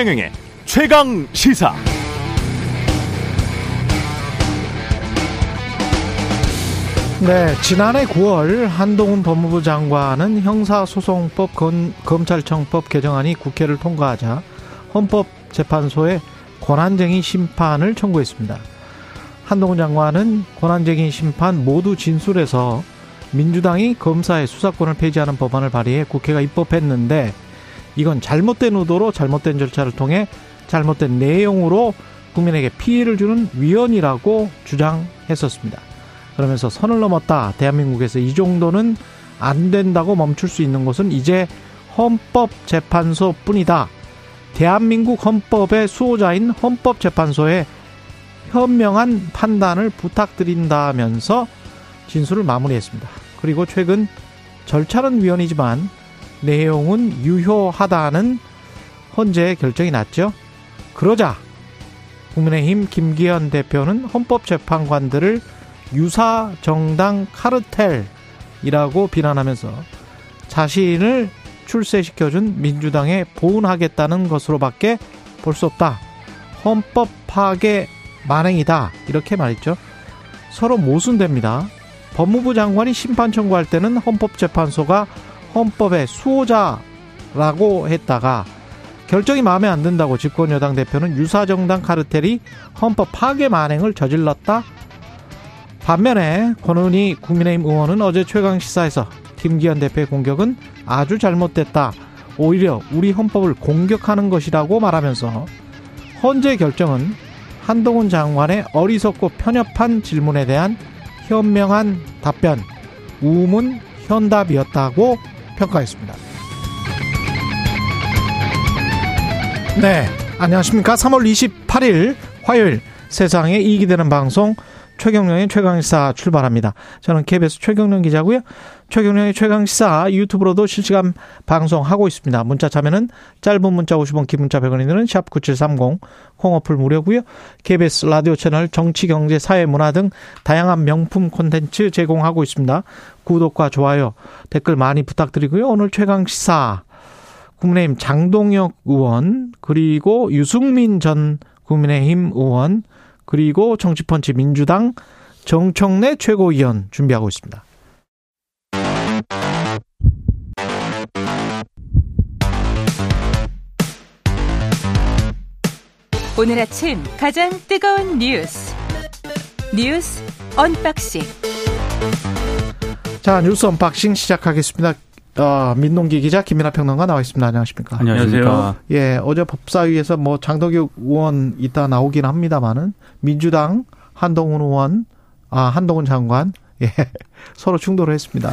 최경영의 최강 시사. 네, 지난해 9월 한동훈 법무부 장관은 형사소송법 검찰청법 개정안이 국회를 통과하자 헌법재판소에 권한쟁의 심판을 청구했습니다. 한동훈 장관은 권한쟁의 심판 모두 진술해서 민주당이 검사의 수사권을 폐지하는 법안을 발의해 국회가 입법했는데 이건 잘못된 의도로 잘못된 절차를 통해 잘못된 내용으로 국민에게 피해를 주는 위헌이라고 주장했었습니다. 그러면서 선을 넘었다. 대한민국에서 이 정도는 안 된다고 멈출 수 있는 곳은 이제 헌법재판소 뿐이다. 대한민국 헌법의 수호자인 헌법재판소에 현명한 판단을 부탁드린다면서 진술을 마무리했습니다. 그리고 최근 절차는 위헌이지만 내용은 유효하다는 헌재의 결정이 났죠. 그러자 국민의힘 김기현 대표는 헌법재판관들을 유사 정당 카르텔이라고 비난하면서 자신을 출세시켜준 민주당에 보훈하겠다는 것으로밖에 볼 수 없다. 헌법 파괴 만행이다. 이렇게 말했죠. 서로 모순됩니다. 법무부 장관이 심판 청구할 때는 헌법재판소가 헌법의 수호자라고 했다가 결정이 마음에 안 든다고 집권 여당 대표는 유사 정당 카르텔이 헌법 파괴 만행을 저질렀다. 반면에 권은희 국민의힘 의원은 어제 최강 시사에서 김기현 대표의 공격은 아주 잘못됐다. 오히려 우리 헌법을 공격하는 것이라고 말하면서 헌재 결정은 한동훈 장관의 어리석고 편협한 질문에 대한 현명한 답변, 우문 현답이었다고 평가했습니다. 네, 안녕하십니까. 3월 28일 화요일 세상에 이익이 되는 방송 최경령의 최강시사 출발합니다. 저는 KBS 최경령 기자고요. 최경령의 최강시사 유튜브로도 실시간 방송하고 있습니다. 문자 참여는 짧은 문자 50원, 긴 문자 100원이 드는 샵9730 콩어플 무료고요. KBS 라디오 채널 정치, 경제, 사회, 문화 등 다양한 명품 콘텐츠 제공하고 있습니다. 구독과 좋아요, 댓글 많이 부탁드리고요. 오늘 최강시사 국민의힘 장동혁 의원 그리고 유승민 전 국민의힘 의원 그리고 정치펀치 민주당 정청래 최고위원 준비하고 있습니다. 오늘 아침 가장 뜨거운 뉴스 뉴스 언박싱 자 뉴스 언박싱 시작하겠습니다. 어, 민동기 기자 김민아 평론가 나와 있습니다. 안녕하십니까? 안녕하세요. 예, 어제 법사위에서 뭐 장덕혁 의원 이따 나오긴 합니다만은 민주당 한동훈 의원, 아 한동훈 장관 예, 서로 충돌을 했습니다.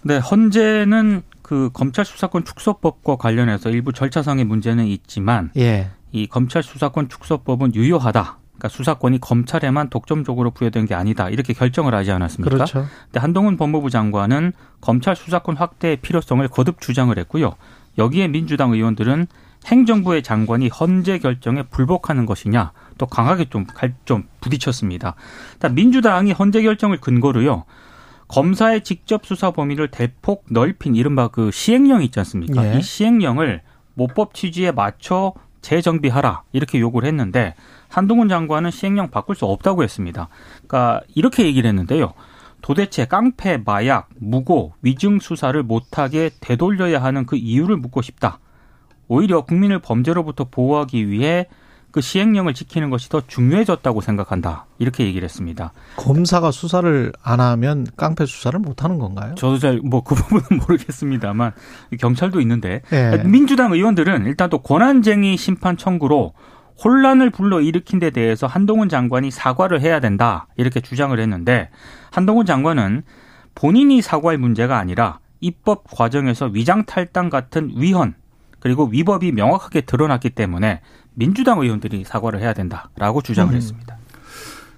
네, 헌재는 그 검찰 수사권 축소법과 관련해서 일부 절차상의 문제는 있지만 예. 이 검찰 수사권 축소법은 유효하다. 그러니까 수사권이 검찰에만 독점적으로 부여된 게 아니다 이렇게 결정을 하지 않았습니까? 그렇죠. 근데 한동훈 법무부 장관은 검찰 수사권 확대의 필요성을 거듭 주장을 했고요. 여기에 민주당 의원들은 행정부의 장관이 헌재 결정에 불복하는 것이냐 또 강하게 좀, 좀 부딪혔습니다. 일단 민주당이 헌재 결정을 근거로요. 검사의 직접 수사 범위를 대폭 넓힌 이른바 그 시행령 있지 않습니까? 예. 이 시행령을 모법 취지에 맞춰 재정비하라 이렇게 요구를 했는데 한동훈 장관은 시행령 바꿀 수 없다고 했습니다. 그러니까 이렇게 얘기를 했는데요. 도대체 깡패, 마약, 무고, 위증 수사를 못하게 되돌려야 하는 그 이유를 묻고 싶다. 오히려 국민을 범죄로부터 보호하기 위해 그 시행령을 지키는 것이 더 중요해졌다고 생각한다. 이렇게 얘기를 했습니다. 검사가 수사를 안 하면 깡패 수사를 못 하는 건가요? 저도 잘 뭐 그 부분은 모르겠습니다만 경찰도 있는데 네. 민주당 의원들은 일단 또 권한쟁의 심판 청구로 혼란을 불러일으킨 데 대해서 한동훈 장관이 사과를 해야 된다. 이렇게 주장을 했는데 한동훈 장관은 본인이 사과할 문제가 아니라 입법 과정에서 위장 탈당 같은 위헌 그리고 위법이 명확하게 드러났기 때문에 민주당 의원들이 사과를 해야 된다라고 주장을 음. 했습니다.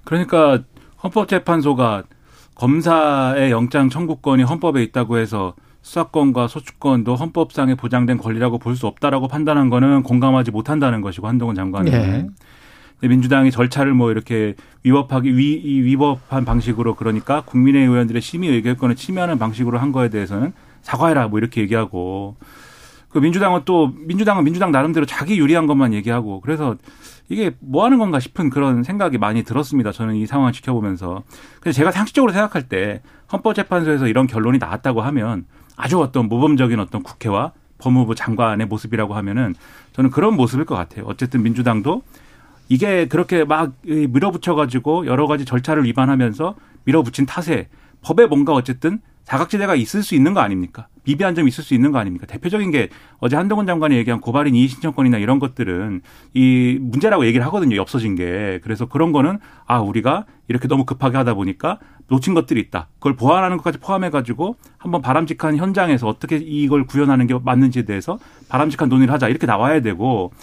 그러니까 헌법재판소가 검사의 영장 청구권이 헌법에 있다고 해서 수사권과 소추권도 헌법상에 보장된 권리라고 볼 수 없다라고 판단한 거는 공감하지 못한다는 것이고 한동훈 장관은 네. 민주당이 절차를 뭐 이렇게 위법하기 위 위법한 방식으로 그러니까 국민의 의원들의 심의 의결권을 침해하는 방식으로 한 거에 대해서는 사과해라 뭐 이렇게 얘기하고 그 민주당은 또 민주당은 민주당 나름대로 자기 유리한 것만 얘기하고 그래서 이게 뭐 하는 건가 싶은 그런 생각이 많이 들었습니다. 저는 이 상황을 지켜보면서. 그래서 제가 상식적으로 생각할 때 헌법재판소에서 이런 결론이 나왔다고 하면 아주 어떤 모범적인 어떤 국회와 법무부 장관의 모습이라고 하면은 저는 그런 모습일 것 같아요. 어쨌든 민주당도 이게 그렇게 막 밀어붙여 가지고 여러 가지 절차를 위반하면서 밀어붙인 탓에 법에 뭔가 어쨌든 사각지대가 있을 수 있는 거 아닙니까? 미비한 점이 있을 수 있는 거 아닙니까? 대표적인 게 어제 한동훈 장관이 얘기한 고발인 이의 신청권이나 이런 것들은 이 문제라고 얘기를 하거든요. 엽서진 게. 그래서 그런 거는 아, 우리가 이렇게 너무 급하게 하다 보니까 놓친 것들이 있다. 그걸 보완하는 것까지 포함해 가지고 한번 바람직한 현장에서 어떻게 이걸 구현하는 게 맞는지에 대해서 바람직한 논의를 하자. 이렇게 나와야 되고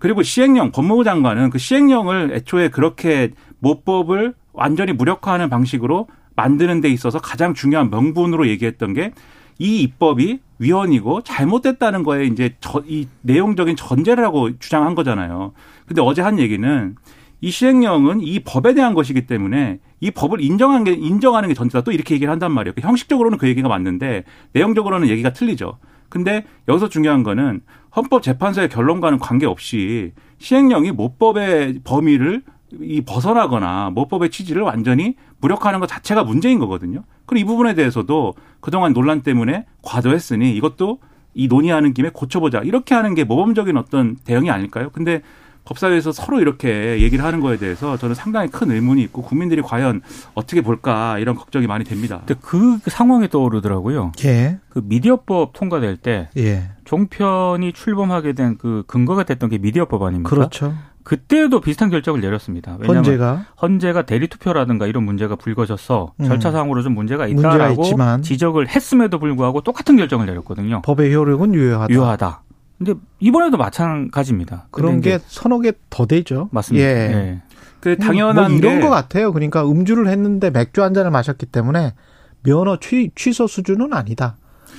그리고 시행령 법무부 장관은 그 시행령을 애초에 그렇게 모법을 완전히 무력화하는 방식으로 만드는 데 있어서 가장 중요한 명분으로 얘기했던 게 이 입법이 위헌이고 잘못됐다는 거에 이제 저, 이 내용적인 전제라고 주장한 거잖아요. 근데 어제 한 얘기는 이 시행령은 이 법에 대한 것이기 때문에 이 법을 인정한 게 인정하는 게 전제다 또 이렇게 얘기를 한단 말이에요. 형식적으로는 그 얘기가 맞는데 내용적으로는 얘기가 틀리죠. 근데 여기서 중요한 거는 헌법재판소의 결론과는 관계없이 시행령이 모법의 범위를 이 벗어나거나 모법의 취지를 완전히 무력화하는 것 자체가 문제인 거거든요. 그리고 이 부분에 대해서도 그동안 논란 때문에 과도했으니 이것도 이 논의하는 김에 고쳐보자. 이렇게 하는 게 모범적인 어떤 대응이 아닐까요? 근데 법사위에서 서로 이렇게 얘기를 하는 거에 대해서 저는 상당히 큰 의문이 있고 국민들이 과연 어떻게 볼까 이런 걱정이 많이 됩니다. 그 상황이 떠오르더라고요. 예. 그 미디어법 통과될 때 예. 종편이 출범하게 된 그 근거가 됐던 게 미디어법 아닙니까? 그렇죠. 그때도 비슷한 결정을 내렸습니다. 왜냐하면 헌재가 헌재가 대리 투표라든가 이런 문제가 불거져서 음. 절차상으로 좀 문제가 있다라고 지적을 했음에도 불구하고 똑같은 결정을 내렸거든요. 법의 효력은 유효하다. 유효하다. 근데 이번에도 마찬가지입니다. 그런 게 서너 개 더 되죠. 맞습니다. 예. 예. 그 당연한 뭐 이런 게 것 같아요. 그러니까 음주를 했는데 맥주 한 잔을 마셨기 때문에 면허 취, 취소 수준은 아니다.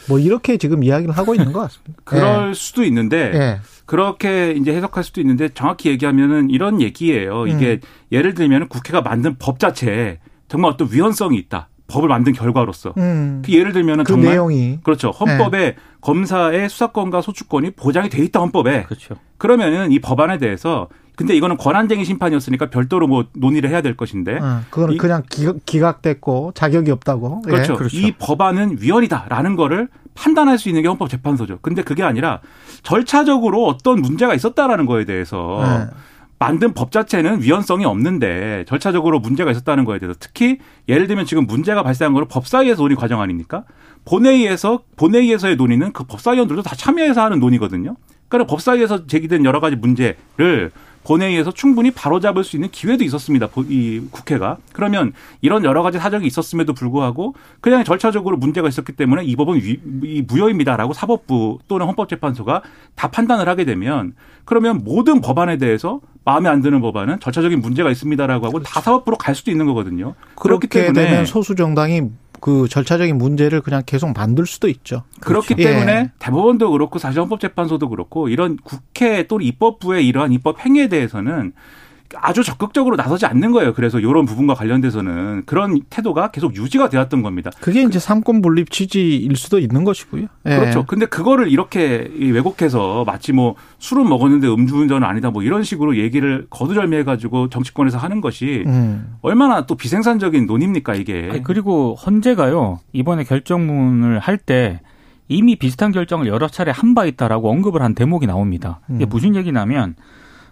뭐 이렇게 지금 이야기를 하고 있는 것 같습니다. 그럴 수도 있는데 예. 예. 그렇게 이제 해석할 수도 있는데 정확히 얘기하면은 이런 얘기예요. 이게 음. 예를 들면 국회가 만든 법 자체에 정말 어떤 위헌성이 있다. 법을 만든 결과로서. 음. 그 예를 들면은 그 정말 내용이 그렇죠. 헌법에 검사의 수사권과 소추권이 보장이 돼 있다 헌법에. 그렇죠. 그러면은 이 법안에 대해서 근데 이거는 권한쟁의 심판이었으니까 별도로 뭐 논의를 해야 될 것인데. 어, 그거는 이- 그냥 기각, 기각됐고 자격이 없다고. 예. 그렇죠. 그렇죠. 이 법안은 위헌이다라는 거를 판단할 수 있는 게 헌법재판소죠. 근데 그게 아니라 절차적으로 어떤 문제가 있었다라는 거에 대해서 예. 만든 법 자체는 위헌성이 없는데 절차적으로 문제가 있었다는 거에 대해서 특히 예를 들면 지금 문제가 발생한 거는 법사위에서 논의 과정 아닙니까? 본회의에서 본회의에서의 논의는 그 법사위원들도 다 참여해서 하는 논의거든요. 그러니까 법사위에서 제기된 여러 가지 문제를 본회의에서 충분히 바로잡을 수 있는 기회도 있었습니다. 보- 이 국회가. 그러면 이런 여러 가지 사정이 있었음에도 불구하고 그냥 절차적으로 문제가 있었기 때문에 이 법은 위- 이 무효입니다라고 사법부 또는 헌법재판소가 다 판단을 하게 되면 그러면 모든 법안에 대해서 마음에 안 드는 법안은 절차적인 문제가 있습니다라고 하고 다 사법부로 갈 수도 있는 거거든요. 그렇기 때문에 되면 소수 정당이 그 절차적인 문제를 그냥 계속 만들 수도 있죠. 그렇기 그렇죠. 때문에 예. 대법원도 그렇고 사실 헌법재판소도 그렇고 이런 국회 또는 입법부의 이러한 입법 행위에 대해서는 아주 적극적으로 나서지 않는 거예요. 그래서 이런 부분과 관련돼서는 그런 태도가 계속 유지가 되었던 겁니다. 그게 이제 삼권 분립 취지일 수도 있는 것이고요. 예. 그렇죠. 근데 그거를 이렇게 이 왜곡해서 마치 뭐 술은 먹었는데 음주운전은 아니다 뭐 이런 식으로 얘기를 거두절미해 가지고 정치권에서 하는 것이 음. 얼마나 또 비생산적인 논의입니까 이게. 아니, 그리고 헌재가요 이번에 결정문을 할 때 이미 비슷한 결정을 여러 차례 한 바 있다라고 언급을 한 대목이 나옵니다. 이게 음. 무슨 얘기냐면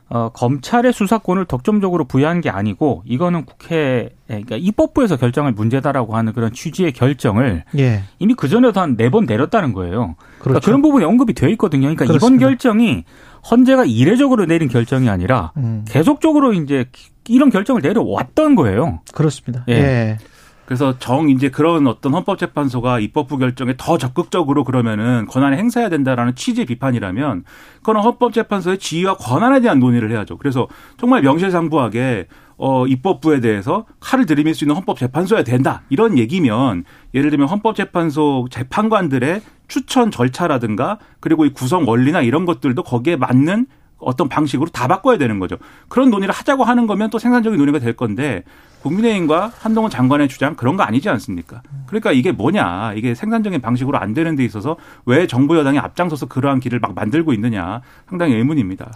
어, 검찰의 수사권을 독점적으로 부여한 게 아니고 이거는 국회 그러니까 입법부에서 결정할 문제다라고 하는 그런 취지의 결정을 예. 이미 그 전에도 한 네 번 내렸다는 거예요. 그러니까 그렇죠. 그런 부분이 언급이 되어 있거든요. 그러니까 이번 그렇습니다. 결정이 헌재가 이례적으로 내린 결정이 아니라 음. 계속적으로 이제 이런 결정을 내려왔던 거예요. 그렇습니다. 예. 예. 그래서 정 이제 그런 어떤 헌법재판소가 입법부 결정에 더 적극적으로 그러면은 권한을 행사해야 된다라는 취지의 비판이라면 그거는 헌법재판소의 지위와 권한에 대한 논의를 해야죠. 그래서 정말 명실상부하게 어 입법부에 대해서 칼을 들이밀 수 있는 헌법재판소야 된다 이런 얘기면 예를 들면 헌법재판소 재판관들의 추천 절차라든가 그리고 이 구성 원리나 이런 것들도 거기에 맞는 어떤 방식으로 다 바꿔야 되는 거죠. 그런 논의를 하자고 하는 거면 또 생산적인 논의가 될 건데 국민의힘과 한동훈 장관의 주장 그런 거 아니지 않습니까? 그러니까 이게 뭐냐. 이게 생산적인 방식으로 안 되는 데 있어서 왜 정부 여당이 앞장서서 그러한 길을 막 만들고 있느냐. 상당히 의문입니다.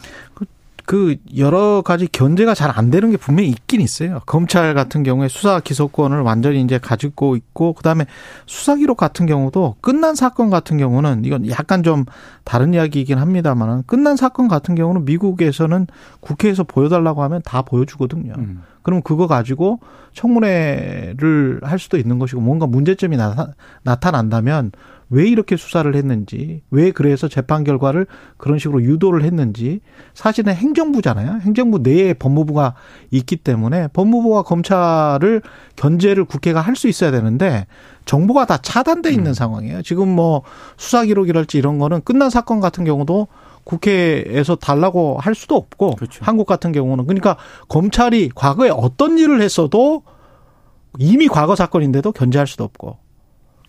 그, 그 여러 가지 견제가 잘 안 되는 게 분명히 있긴 있어요. 검찰 같은 경우에 수사 기소권을 완전히 이제 가지고 있고 그다음에 수사 기록 같은 경우도 끝난 사건 같은 경우는 이건 약간 좀 다른 이야기이긴 합니다만은 끝난 사건 같은 경우는 미국에서는 국회에서 보여달라고 하면 다 보여주거든요. 음. 그럼 그거 가지고 청문회를 할 수도 있는 것이고 뭔가 문제점이 나타, 나타난다면 왜 이렇게 수사를 했는지, 왜 그래서 재판 결과를 그런 식으로 유도를 했는지, 사실은 행정부잖아요. 행정부 내에 법무부가 있기 때문에 법무부와 검찰을 견제를 국회가 할 수 있어야 되는데 정보가 다 차단돼 있는 음. 상황이에요. 지금 뭐 수사 기록이랄지 이런 거는 끝난 사건 같은 경우도 국회에서 달라고 할 수도 없고 그렇죠. 한국 같은 경우는 그러니까 검찰이 과거에 어떤 일을 했어도 이미 과거 사건인데도 견제할 수도 없고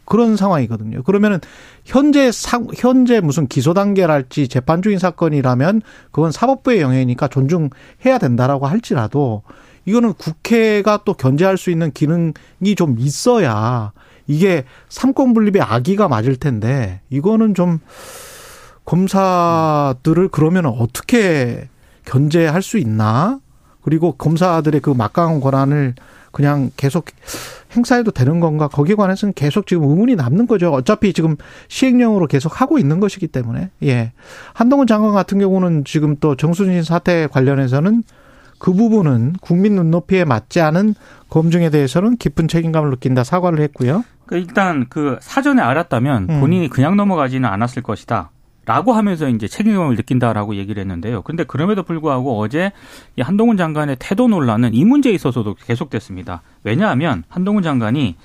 그런 상황이거든요. 그러면은 현재 사, 현재 무슨 기소 단계랄지 재판 중인 사건이라면 그건 사법부의 영역이니까 존중해야 된다라고 할지라도 이거는 국회가 또 견제할 수 있는 기능이 좀 있어야 이게 삼권 분립의 아기가 맞을 텐데 이거는 좀 검사들을 그러면 어떻게 견제할 수 있나? 그리고 검사들의 그 막강한 권한을 그냥 계속 행사해도 되는 건가? 거기에 관해서는 계속 지금 의문이 남는 거죠. 어차피 지금 시행령으로 계속 하고 있는 것이기 때문에. 예. 한동훈 장관 같은 경우는 지금 또 정순신 사태 관련해서는 그 부분은 국민 눈높이에 맞지 않은 검증에 대해서는 깊은 책임감을 느낀다 사과를 했고요. 그 일단 그 사전에 알았다면 음. 본인이 그냥 넘어가지는 않았을 것이다. 라고 하면서 이제 책임감을 느낀다라고 얘기를 했는데요. 그런데 그럼에도 불구하고 어제 이 한동훈 장관의 태도 논란은 이 문제에 있어서도 계속됐습니다. 왜냐하면 한동훈 장관이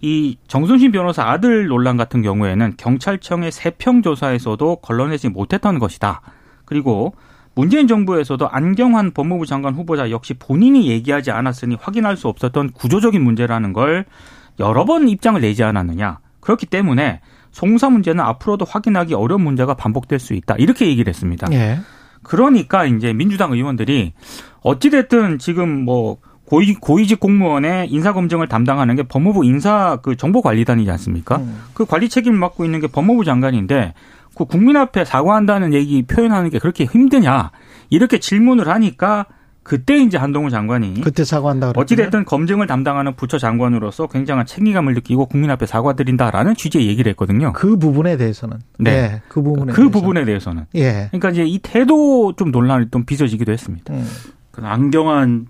이 정순신 변호사 아들 논란 같은 경우에는 경찰청의 세평 조사에서도 걸러내지 못했던 것이다. 그리고 문재인 정부에서도 안경환 법무부 장관 후보자 역시 본인이 얘기하지 않았으니 확인할 수 없었던 구조적인 문제라는 걸 여러 번 입장을 내지 않았느냐. 그렇기 때문에 송사 문제는 앞으로도 확인하기 어려운 문제가 반복될 수 있다. 이렇게 얘기를 했습니다. 예. 그러니까 이제 민주당 의원들이 어찌됐든 지금 뭐 고위, 고위직 공무원의 인사검증을 담당하는 게 법무부 인사 그 정보관리단이지 않습니까? 음. 그 관리 책임을 맡고 있는 게 법무부 장관인데 그 국민 앞에 사과한다는 얘기 표현하는 게 그렇게 힘드냐 이렇게 질문을 하니까 그때 이제 한동훈 장관이 그때 사과한다 어찌 됐든 검증을 담당하는 부처 장관으로서 굉장한 책임감을 느끼고 국민 앞에 사과드린다라는 취지의 얘기를 했거든요. 그 부분에 대해서는 네, 네 그 부분에 그 대해서는. 부분에 대해서는 예. 그러니까 이제 이 태도 좀 논란이 좀 빚어지기도 했습니다. 음. 그 안경환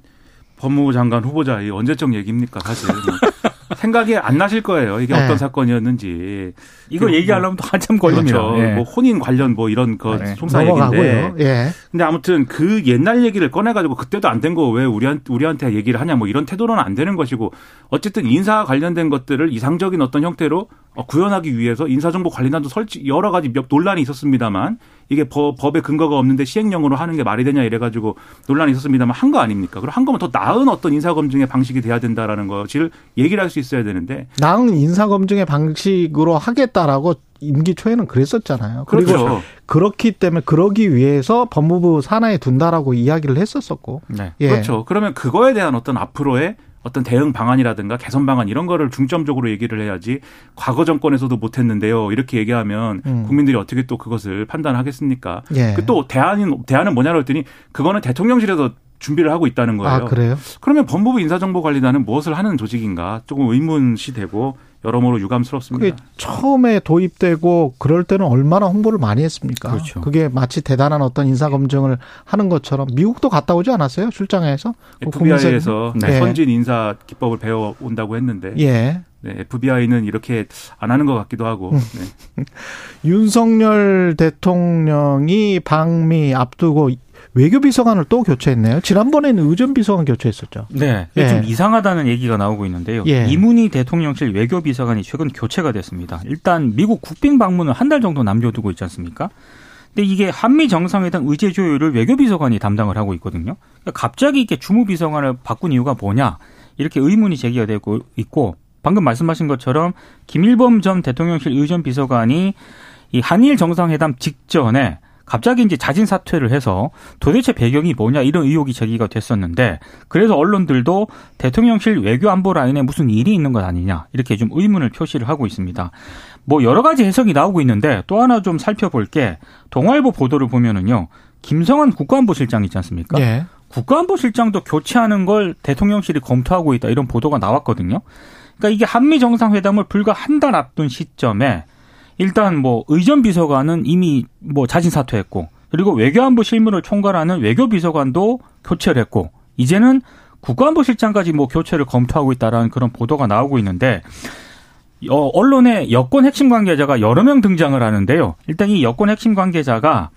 법무부 장관 후보자 이 언제적 얘기입니까 사실 생각이 안 나실 거예요. 이게 네. 어떤 사건이었는지. 이거 얘기하려면 또 한참 걸리죠. 그렇죠. 네. 뭐 혼인 관련 뭐 이런 거 네. 솜사 얘기인데. 예. 근데 아무튼 그 옛날 얘기를 꺼내 가지고 그때도 안 된 거 왜 우리한 우리한테 얘기를 하냐 뭐 이런 태도로는 안 되는 것이고 어쨌든 인사 관련된 것들을 이상적인 어떤 형태로 어, 구현하기 위해서 인사정보관리단도 설치 여러 가지 몇 논란이 있었습니다만 이게 법, 법에 근거가 없는데 시행령으로 하는 게 말이 되냐 이래가지고 논란이 있었습니다만 한 거 아닙니까? 그리고 한 거면 더 나은 어떤 인사검증의 방식이 돼야 된다라는 것을 얘기를 할 수 있어야 되는데 나은 인사검증의 방식으로 하겠다라고 임기 초에는 그랬었잖아요. 그리고 그렇죠. 그렇기 때문에 그러기 위해서 법무부 산하에 둔다라고 이야기를 했었었고. 네. 예. 그렇죠. 그러면 그거에 대한 어떤 앞으로의 어떤 대응 방안이라든가 개선 방안 이런 거를 중점적으로 얘기를 해야지 과거 정권에서도 못했는데요 이렇게 얘기하면 음. 국민들이 어떻게 또 그것을 판단하겠습니까? 예. 그또 대안인 대안은 뭐냐고 했더니 그거는 대통령실에서 준비를 하고 있다는 거예요. 아, 그래요? 그러면 법무부 인사정보관리단은 무엇을 하는 조직인가 조금 의문시 되고 여러모로 유감스럽습니다. 그게 처음에 도입되고 그럴 때는 얼마나 홍보를 많이 했습니까? 그렇죠. 그게 마치 대단한 어떤 인사 검증을 하는 것처럼 미국도 갔다 오지 않았어요? 출장에서 FBI에서 네. 선진 인사 기법을 배워 온다고 했는데 예. 네, FBI는 이렇게 안 하는 것 같기도 하고. 음. 네. 윤석열 대통령이 방미 앞두고 외교비서관을 또 교체했네요. 지난번에는 의전비서관 교체했었죠. 네. 예. 좀 이상하다는 얘기가 나오고 있는데요. 예. 이문희 대통령실 외교비서관이 최근 교체가 됐습니다. 일단 미국 국빈 방문을 한 달 정도 남겨두고 있지 않습니까? 근데 이게 한미 정상회담 의제 조율을 외교비서관이 담당을 하고 있거든요. 그러니까 갑자기 이렇게 주무비서관을 바꾼 이유가 뭐냐? 이렇게 의문이 제기가 되고 있고 방금 말씀하신 것처럼 김일범 전 대통령실 의전 비서관이 이 한일 정상회담 직전에 갑자기 이제 자진 사퇴를 해서 도대체 배경이 뭐냐 이런 의혹이 제기가 됐었는데 그래서 언론들도 대통령실 외교 안보 라인에 무슨 일이 있는 것 아니냐 이렇게 좀 의문을 표시를 하고 있습니다. 뭐 여러 가지 해석이 나오고 있는데 또 하나 좀 살펴볼 게 동아일보 보도를 보면은요. 김성환 국가안보실장 있지 않습니까? 예. 국가안보실장도 교체하는 걸 대통령실이 검토하고 있다 이런 보도가 나왔거든요. 그러니까 이게 한미 정상회담을 불과 한 달 앞둔 시점에 일단 뭐 의전 비서관은 이미 뭐 자진 사퇴했고 그리고 외교안보 실무를 총괄하는 외교 비서관도 교체를 했고 이제는 국가안보실장까지 뭐 교체를 검토하고 있다라는 그런 보도가 나오고 있는데 어, 언론에 여권 핵심 관계자가 여러 명 등장을 하는데요. 일단 이 여권 핵심 관계자가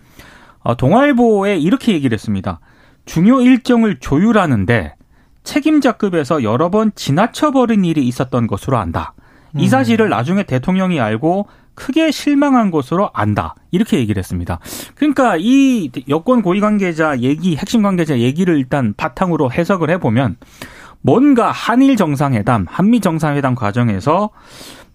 어, 동아일보에 이렇게 얘기를 했습니다. 중요 일정을 조율하는데 책임자급에서 여러 번 지나쳐버린 일이 있었던 것으로 안다. 이 사실을 나중에 대통령이 알고 크게 실망한 것으로 안다. 이렇게 얘기를 했습니다. 그러니까 이 여권 고위 관계자 얘기, 핵심 관계자 얘기를 일단 바탕으로 해석을 해보면 뭔가 한일 정상회담, 한미 정상회담 과정에서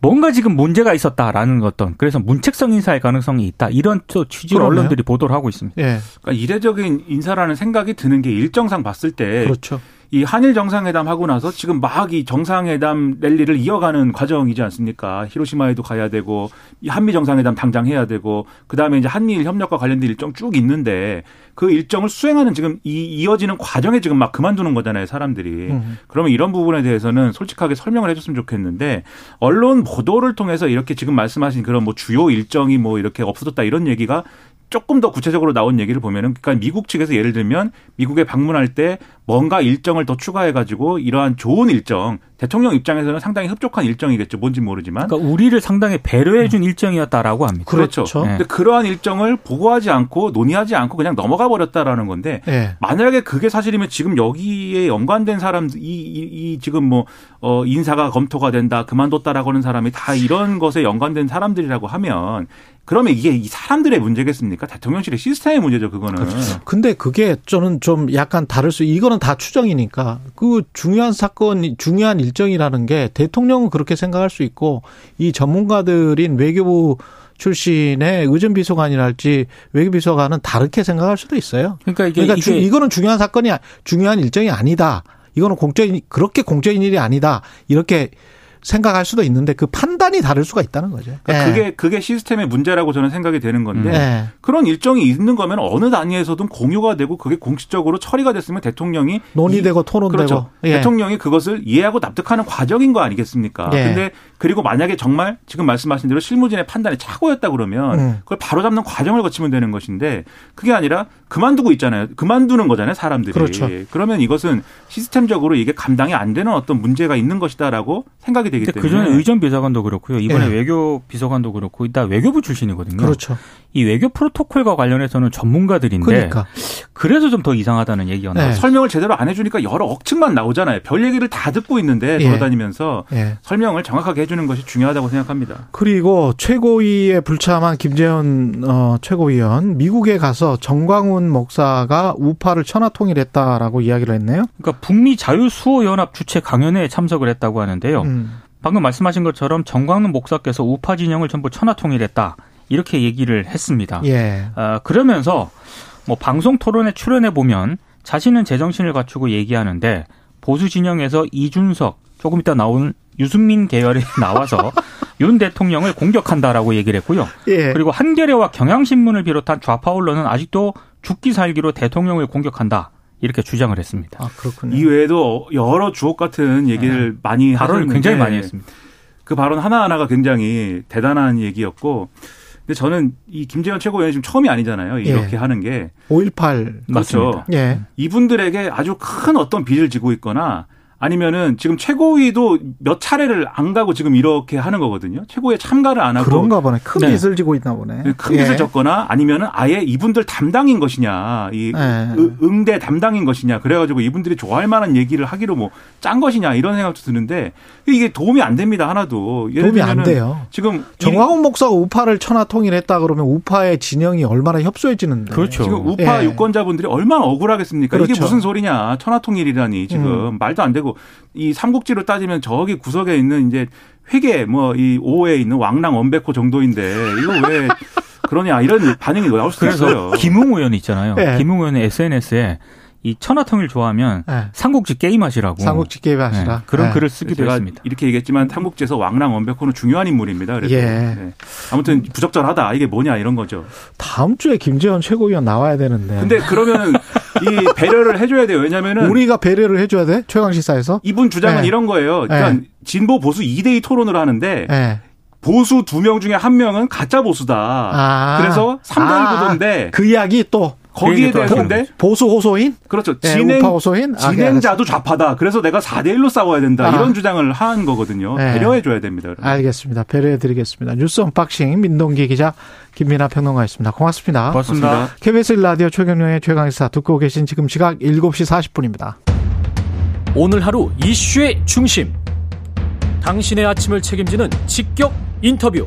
뭔가 지금 문제가 있었다라는 어떤 그래서 문책성 인사의 가능성이 있다 이런 또 취지로 그러네요. 언론들이 보도를 하고 있습니다. 예. 그러니까 이례적인 인사라는 생각이 드는 게 일정상 봤을 때 그렇죠. 이 한일 정상회담 하고 나서 지금 막 이 정상회담 랠리를 이어가는 과정이지 않습니까? 히로시마에도 가야 되고 이 한미 정상회담 당장 해야 되고 그다음에 이제 한미일 협력과 관련된 일정 쭉 있는데 그 일정을 수행하는 지금 이 이어지는 과정에 지금 막 그만두는 거잖아요, 사람들이. 음. 그러면 이런 부분에 대해서는 솔직하게 설명을 해 줬으면 좋겠는데 언론 보도를 통해서 이렇게 지금 말씀하신 그런 뭐 주요 일정이 뭐 이렇게 없어졌다 이런 얘기가 조금 더 구체적으로 나온 얘기를 보면은 그러니까 미국 측에서 예를 들면 미국에 방문할 때 뭔가 일정을 더 추가해 가지고 이러한 좋은 일정 대통령 입장에서는 상당히 흡족한 일정이겠죠. 뭔지 모르지만 그러니까 우리를 상당히 배려해준 일정이었다라고 합니다. 그렇죠. 그렇죠. 네. 근데 그러한 일정을 보고하지 않고 논의하지 않고 그냥 넘어가 버렸다라는 건데 예. 만약에 그게 사실이면 지금 여기에 연관된 사람 이, 이, 이 지금 뭐 어, 인사가 검토가 된다 그만뒀다라고 하는 사람이 다 이런 것에 연관된 사람들이라고 하면 그러면 이게 이 사람들의 문제겠습니까? 대통령실의 시스템의 문제죠, 그거는. 근데 그게 저는 좀 약간 다를 수, 이거는 다 추정이니까 그 중요한 사건, 중요한 일정이라는 게 대통령은 그렇게 생각할 수 있고 이 전문가들인 외교부 출신의 의전비서관이랄지 외교비서관은 다르게 생각할 수도 있어요. 그러니까 이게, 그러니까 이게 주- 이거는 중요한 사건이, 아- 중요한 일정이 아니다. 이거는 공적인, 그렇게 공적인 일이 아니다. 이렇게 생각할 수도 있는데 그 판단이 다를 수가 있다는 거죠. 그러니까 예. 그게 그게 시스템의 문제라고 저는 생각이 되는 건데 예. 그런 일정이 있는 거면 어느 단위에서든 공유가 되고 그게 공식적으로 처리가 됐으면 대통령이 논의되고 이- 토론되고. 그렇죠. 예. 대통령이 그것을 이해하고 납득하는 과정인 거 아니겠습니까? 예. 근데 그리고 만약에 정말 지금 말씀하신 대로 실무진의 판단이 착오였다 그러면 음. 그걸 바로 잡는 과정을 거치면 되는 것인데 그게 아니라 그만두고 있잖아요. 그만두는 거잖아요, 사람들이. 그렇죠. 그러면 이것은 시스템적으로 이게 감당이 안 되는 어떤 문제가 있는 것이다라고 생각이 되기 때문에 그 전에 의전 비서관도 그렇고요. 이번에 예. 외교 비서관도 그렇고 일단 외교부 출신이거든요. 그렇죠. 이 외교 프로토콜과 관련해서는 전문가들인데 그러니까. 그래서 좀 더 이상하다는 얘기가 네. 나와요. 설명을 제대로 안 해주니까 여러 억측만 나오잖아요. 별 얘기를 다 듣고 있는데 예. 돌아다니면서 예. 설명을 정확하게 해주는 것이 중요하다고 생각합니다. 그리고 최고위에 불참한 김재현 어, 최고위원 미국에 가서 정광훈 목사가 우파를 천하 통일했다라고 이야기를 했네요. 그러니까 북미 자유수호연합 주최 강연회에 참석을 했다고 하는데요. 음. 방금 말씀하신 것처럼 정광훈 목사께서 우파 진영을 전부 천하 통일했다 이렇게 얘기를 했습니다. 예. 아, 그러면서 뭐 방송 토론에 출연해 보면 자신은 제정신을 갖추고 얘기하는데 보수 진영에서 이준석 조금 이따 나온 유승민 계열이 나와서 윤 대통령을 공격한다라고 얘기를 했고요. 예. 그리고 한겨레와 경향신문을 비롯한 좌파 언론은 아직도 죽기 살기로 대통령을 공격한다 이렇게 주장을 했습니다. 아 그렇군요. 이외에도 여러 주옥 같은 얘기를 많이 발언을 굉장히 많이 했습니다. 그 발언 하나하나가 굉장히 대단한 얘기였고 근데 저는 이 김재현 최고위원이 지금 처음이 아니잖아요. 이렇게 예. 하는 게 5.18. 그렇죠. 예. 이분들에게 아주 큰 어떤 빚을 지고 있거나 아니면은 지금 최고위도 몇 차례를 안 가고 지금 이렇게 하는 거거든요. 최고위에 참가를 안 하고 그런가 보네. 큰 네. 빚을 지고 있나 보네. 큰 빚을 예. 졌거나 아니면은 아예 이분들 담당인 것이냐, 이 예. 의- 응대 담당인 것이냐, 그래가지고 이분들이 좋아할 만한 얘기를 하기로 뭐 짠 것이냐 이런 생각도 드는데 이게 도움이 안 됩니다 하나도. 예를 도움이 안 돼요. 지금 정광훈 목사가 우파를 천하 통일했다 그러면 우파의 진영이 얼마나 협소해지는데. 그렇죠. 지금 우파 예. 유권자분들이 얼마나 억울하겠습니까? 이게 그렇죠. 음. 무슨 소리냐? 천하 통일이라니 지금 말도 안 되고 이 삼국지로 따지면 저기 구석에 있는 이제 회계 뭐이 오에 있는 왕랑 원백호 정도인데 이거 왜 그러냐 이런 반응이 나올 수도 그래서 있어요. 김웅 의원 있잖아요. 네. 김웅 의원의 SNS에 이 천하통일 좋아하면 네. 삼국지 게임하시라고 삼국지 게임 하시라. 네, 그런 네. 글을 쓰기도 했습니다. 이렇게 얘기했지만 삼국지에서 왕랑 원백호는 중요한 인물입니다. 그래서 예. 네. 아무튼 부적절하다 이게 뭐냐 이런 거죠. 다음 주에 김재원 최고위원 나와야 되는데. 근데 그러면 이 배려를 해줘야 돼요. 왜냐면은 우리가 배려를 해줘야 돼? 최강 시사에서? 이분 주장은 네. 이런 거예요. 그러니까 진보 보수 2대2 토론을 하는데 예. 보수 두 명 중에 한 명은 가짜 보수다. 아. 그래서 3대1 아, 구도인데 그 이야기 또 거기에 근데 보수 호소인? 그렇죠. 예, 진행 우파 호소인? 아, 진행자도 좌파다. 그래서 내가 4대 1로 싸워야 된다. 아. 이런 주장을 한 거거든요. 네. 배려해 줘야 됩니다. 여러분. 알겠습니다. 배려해 드리겠습니다. 뉴스 언박싱 민동기 기자 김민아 평론가였습니다. 고맙습니다. 고맙습니다. KBS 1라디오 최경영의 최강시사 듣고 계신 지금 시각 7시 40분입니다. 오늘 하루 이슈의 중심. 당신의 아침을 책임지는 직격 인터뷰.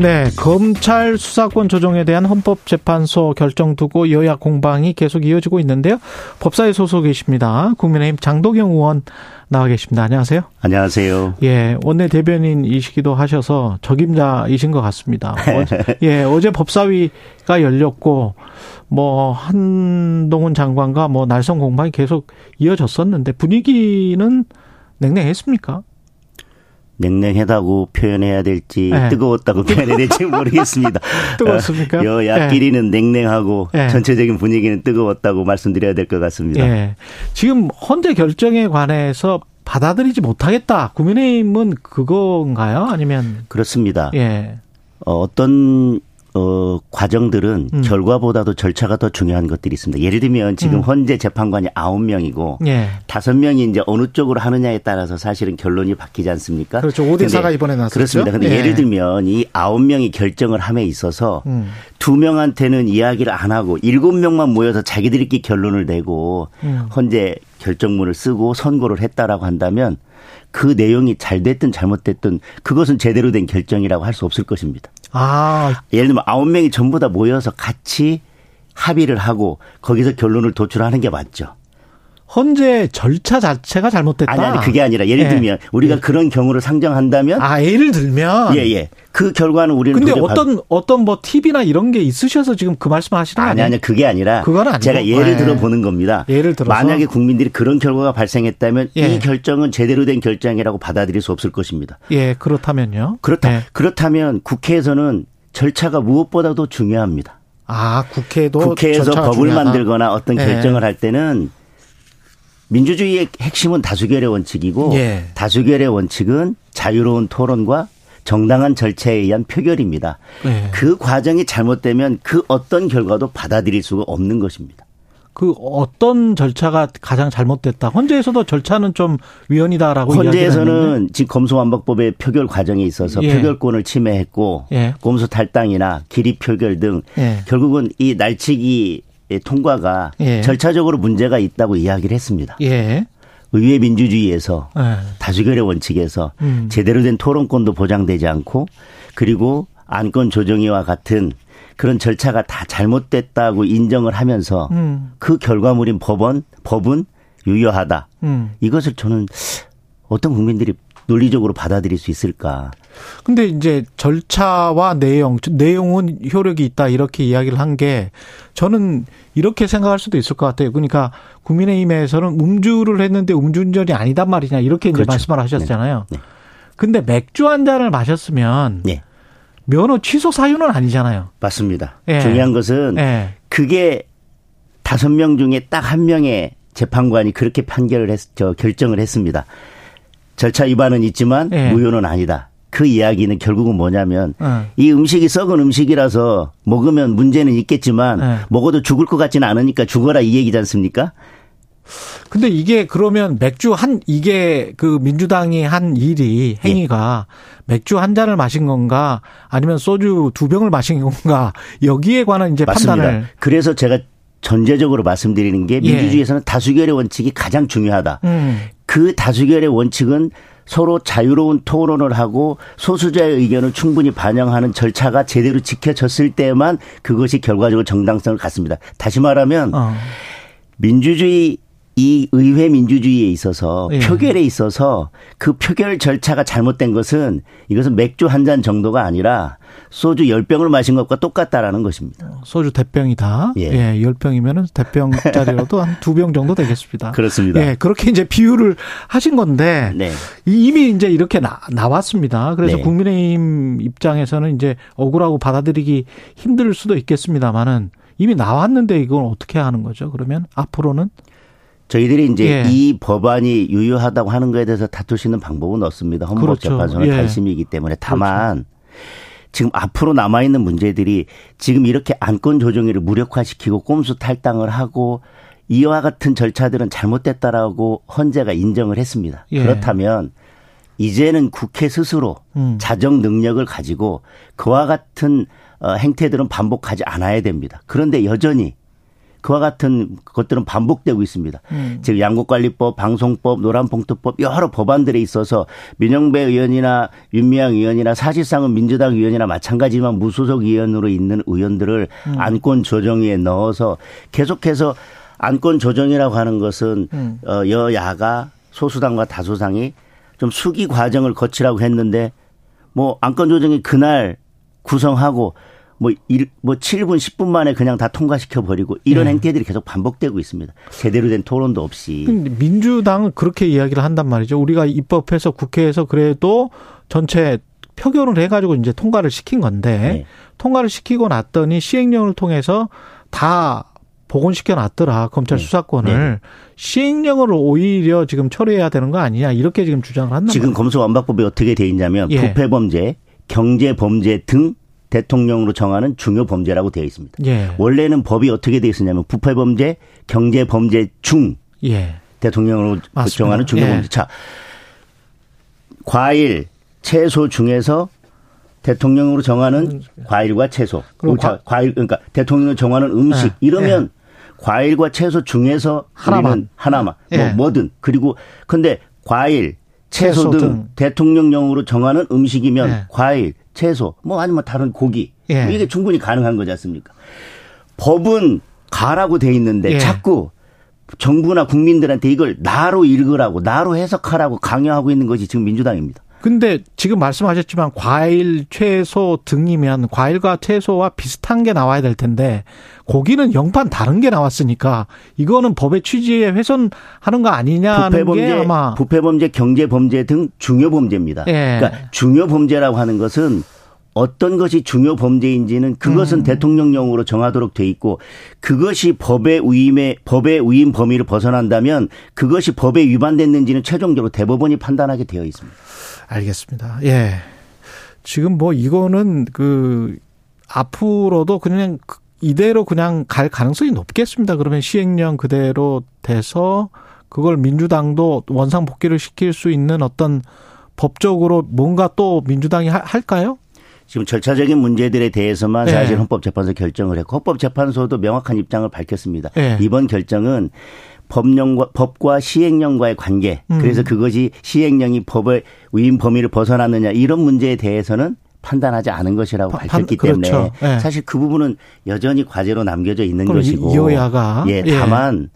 네, 검찰 수사권 조정에 대한 헌법재판소 결정 두고 여야 공방이 계속 이어지고 있는데요. 법사위 소속이십니다. 국민의힘 장도경 의원 나와 계십니다. 안녕하세요. 안녕하세요. 예, 원내 대변인이시기도 하셔서 적임자이신 것 같습니다. 어제, 예, 어제 법사위가 열렸고, 뭐, 한동훈 장관과 뭐, 날선 공방이 계속 이어졌었는데, 분위기는 냉랭했습니까? 냉랭하다고 표현해야 될지 네. 뜨거웠다고 표현해야 될지 모르겠습니다. 뜨거웠습니까? 어, 여야끼리는 냉랭하고 네. 전체적인 분위기는 뜨거웠다고 말씀드려야 될 것 같습니다. 예. 지금 헌재 결정에 관해서 받아들이지 못하겠다. 국민의힘은 그건가요? 아니면, 그렇습니다. 예. 어, 어떤 어, 과정들은 음. 결과보다도 절차가 더 중요한 것들이 있습니다. 예를 들면 지금 음. 헌재 재판관이 아홉 명이고 예. 다섯 명이 이제 어느 쪽으로 하느냐에 따라서 사실은 결론이 바뀌지 않습니까? 그렇죠. 오대사가 근데 이번에 나섰죠. 그렇습니다. 근데 예. 예를 들면 이 아홉 명이 결정을 함에 있어서 음. 두 명한테는 이야기를 안 하고 일곱 명만 모여서 자기들끼리 결론을 내고 음. 헌재 결정문을 쓰고 선고를 했다라고 한다면 그 내용이 잘 됐든 잘못됐든 그것은 제대로 된 결정이라고 할 수 없을 것입니다. 아, 예를 들면 아홉 명이 전부 다 모여서 같이 합의를 하고 거기서 결론을 도출하는 게 맞죠. 헌재 절차 자체가 잘못됐다. 아니 아니 그게 아니라 예를 예. 들면 우리가 그런 경우를 상정한다면 아, 예를 들면. 예 예. 그 결과는 우리는 근데 어떤 어떤 뭐 팁이나 이런 게 있으셔서 지금 그 말씀하시는 거 아니? 아니 그게 아니라 그건 아니고. 제가 예를 예. 들어 보는 겁니다. 예를 들어서? 만약에 국민들이 그런 결과가 발생했다면 예. 이 결정은 제대로 된 결정이라고 받아들일 수 없을 것입니다. 예, 그렇다면요. 그렇다 예. 그렇다면 국회에서는 절차가 무엇보다도 중요합니다. 아, 국회도 국회에서 법을 중요하다. 만들거나 어떤 예. 결정을 할 때는 민주주의의 핵심은 다수결의 원칙이고 예. 다수결의 원칙은 자유로운 토론과 정당한 절차에 의한 표결입니다. 예. 그 과정이 잘못되면 그 어떤 결과도 받아들일 수가 없는 것입니다. 그 어떤 절차가 가장 잘못됐다. 헌재에서도 절차는 좀 위헌이다라고. 헌재에서는 지금 검소완박법의 표결 과정에 있어서 예. 표결권을 침해했고 예. 검수 탈당이나 기리 표결 등 예. 결국은 이 날치기 통과가 예. 절차적으로 문제가 있다고 이야기를 했습니다. 예. 의회 민주주의에서 예. 다수결의 원칙에서 음. 제대로 된 토론권도 보장되지 않고 그리고 안건 조정위와 같은 그런 절차가 다 잘못됐다고 인정을 하면서 음. 그 결과물인 법원 법은 유효하다. 음. 이것을 저는 어떤 국민들이 논리적으로 받아들일 수 있을까? 근데 이제 절차와 내용, 내용은 효력이 있다 이렇게 이야기를 한 게 저는 이렇게 생각할 수도 있을 것 같아요. 그러니까 국민의힘에서는 음주를 했는데 음주운전이 아니단 말이냐 이렇게 이제 그렇죠. 말씀을 하셨잖아요. 네. 네. 근데 맥주 한 잔을 마셨으면 네, 면허 취소 사유는 아니잖아요. 맞습니다. 예. 중요한 것은 예. 그게 다섯 명 중에 딱 한 명의 재판관이 그렇게 판결을 했, 저 결정을 했습니다. 절차 위반은 있지만 예. 무효는 아니다. 그 이야기는 결국은 뭐냐면 어. 이 음식이 썩은 음식이라서 먹으면 문제는 있겠지만 예. 먹어도 죽을 것 같지는 않으니까 죽어라 이 얘기지 않습니까? 근데 이게 그러면 맥주 한 이게 그 민주당이 한 일이 예. 행위가 맥주 한 잔을 마신 건가 아니면 소주 두 병을 마신 건가 여기에 관한 이제 맞습니다. 판단을 그래서 제가 전제적으로 말씀드리는 게 예. 민주주의에서는 다수결의 원칙이 가장 중요하다. 음. 그 다수결의 원칙은 서로 자유로운 토론을 하고 소수자의 의견을 충분히 반영하는 절차가 제대로 지켜졌을 때만 그것이 결과적으로 정당성을 갖습니다. 다시 말하면 어. 민주주의 이 의회 민주주의에 있어서 예. 표결에 있어서 그 표결 절차가 잘못된 것은 이것은 맥주 한 잔 정도가 아니라 소주 10병을 마신 것과 똑같다라는 것입니다. 소주 대병이다. 예. 예. 열 10병이면은 대병짜리로도 한 두 병 정도 되겠습니다. 그렇습니다. 예, 그렇게 이제 비유를 하신 건데 네. 이- 이미 이제 이렇게 나, 나왔습니다. 그래서 네. 국민의힘 입장에서는 이제 억울하고 받아들이기 힘들 수도 있겠습니다만은 이미 나왔는데 이건 어떻게 하는 거죠? 그러면 앞으로는 저희들이 이제 예. 이 법안이 유효하다고 하는 것에 대해서 다툴 수 있는 방법은 없습니다. 헌법재판소는 그렇죠. 예. 탈심이기 때문에 다만 지금 앞으로 남아 있는 문제들이 지금 이렇게 안건 조정위를 무력화시키고 꼼수 탈당을 하고 이와 같은 절차들은 잘못됐다라고 헌재가 인정을 했습니다. 예. 그렇다면 이제는 국회 스스로 음. 자정 능력을 가지고 그와 같은 어, 행태들은 반복하지 않아야 됩니다. 그런데 여전히 그와 같은 것들은 반복되고 있습니다. 음. 즉 양국관리법, 방송법, 노란봉투법 여러 법안들에 있어서 민영배 의원이나 윤미향 의원이나 사실상은 민주당 의원이나 마찬가지지만 무소속 의원으로 있는 의원들을 음. 안건 조정위에 넣어서 계속해서 안건 조정이라고 하는 것은 음. 어, 여야가 소수당과 다수당이 좀 수기 과정을 거치라고 했는데 뭐 안건 조정이 그날 구성하고 뭐, 일, 뭐 7분, 10분 만에 그냥 다 통과시켜 버리고 이런 네. 행태들이 계속 반복되고 있습니다. 제대로 된 토론도 없이. 민주당은 그렇게 이야기를 한단 말이죠. 우리가 입법해서 국회에서 그래도 전체 표결을 해가지고 이제 통과를 시킨 건데 네. 통과를 시키고 났더니 시행령을 통해서 다 복원시켜 놨더라 검찰 네. 수사권을 시행령을 오히려 지금 처리해야 되는 거 아니냐 이렇게 지금 주장을 한단 지금. 검수완박법이 어떻게 돼 있냐면 예. 부패 범죄, 경제 범죄 등 대통령으로 정하는 중요 범죄라고 되어 있습니다. 예, 원래는 법이 어떻게 돼 있었냐면 부패 범죄, 경제 범죄 중 예, 대통령으로 맞습니다. 정하는 중요 예. 범죄. 자, 과일, 채소 중에서 대통령으로 정하는 과일과 채소. 음. 자, 과- 과일 그러니까 대통령으로 정하는 음식 예. 이러면 과일과 채소 중에서 하나만. 하나만 예. 뭐 뭐든 그리고 근데 과일, 채소, 채소 등, 등. 대통령령으로 정하는 음식이면 예. 과일, 채소 뭐 아니면 다른 고기 예. 이게 충분히 가능한 거지 않습니까? 법은 가라고 돼 있는데 예. 자꾸 정부나 국민들한테 이걸 나로 읽으라고 나로 해석하라고 강요하고 있는 것이 지금 민주당입니다. 근데 지금 말씀하셨지만 과일, 채소 등이면 과일과 채소와 비슷한 게 나와야 될 텐데 고기는 영판 다른 게 나왔으니까 이거는 법의 취지에 훼손하는 거 아니냐는 게 부패범죄, 아마 부패범죄, 경제범죄 등 중요 범죄입니다. 예. 그러니까 중요 범죄라고 하는 것은 어떤 것이 중요 범죄인지는 음. 그것은 대통령령으로 정하도록 돼 있고 그것이 법의 위임에 법의 위임 범위를 벗어난다면 그것이 법에 위반됐는지는 최종적으로 대법원이 판단하게 되어 있습니다. 알겠습니다. 예. 지금 뭐 이거는 그 앞으로도 그냥 그 이대로 그냥 갈 가능성이 높겠습니다. 그러면 시행령 그대로 돼서 그걸 민주당도 원상 복귀를 시킬 수 있는 어떤 법적으로 뭔가 또 민주당이 하- 할까요? 지금 절차적인 문제들에 대해서만 네. 사실 헌법재판소 결정을 했고 헌법재판소도 명확한 입장을 밝혔습니다. 네. 이번 결정은 법령과 법과 시행령과의 관계 음. 그래서 그것이 시행령이 법의 위임 범위를 벗어났느냐 이런 문제에 대해서는 판단하지 않은 것이라고 판- 밝혔기 그렇죠. 때문에 네. 사실 그 부분은 여전히 과제로 남겨져 있는 것이고 이- 여야가 예 예. 다만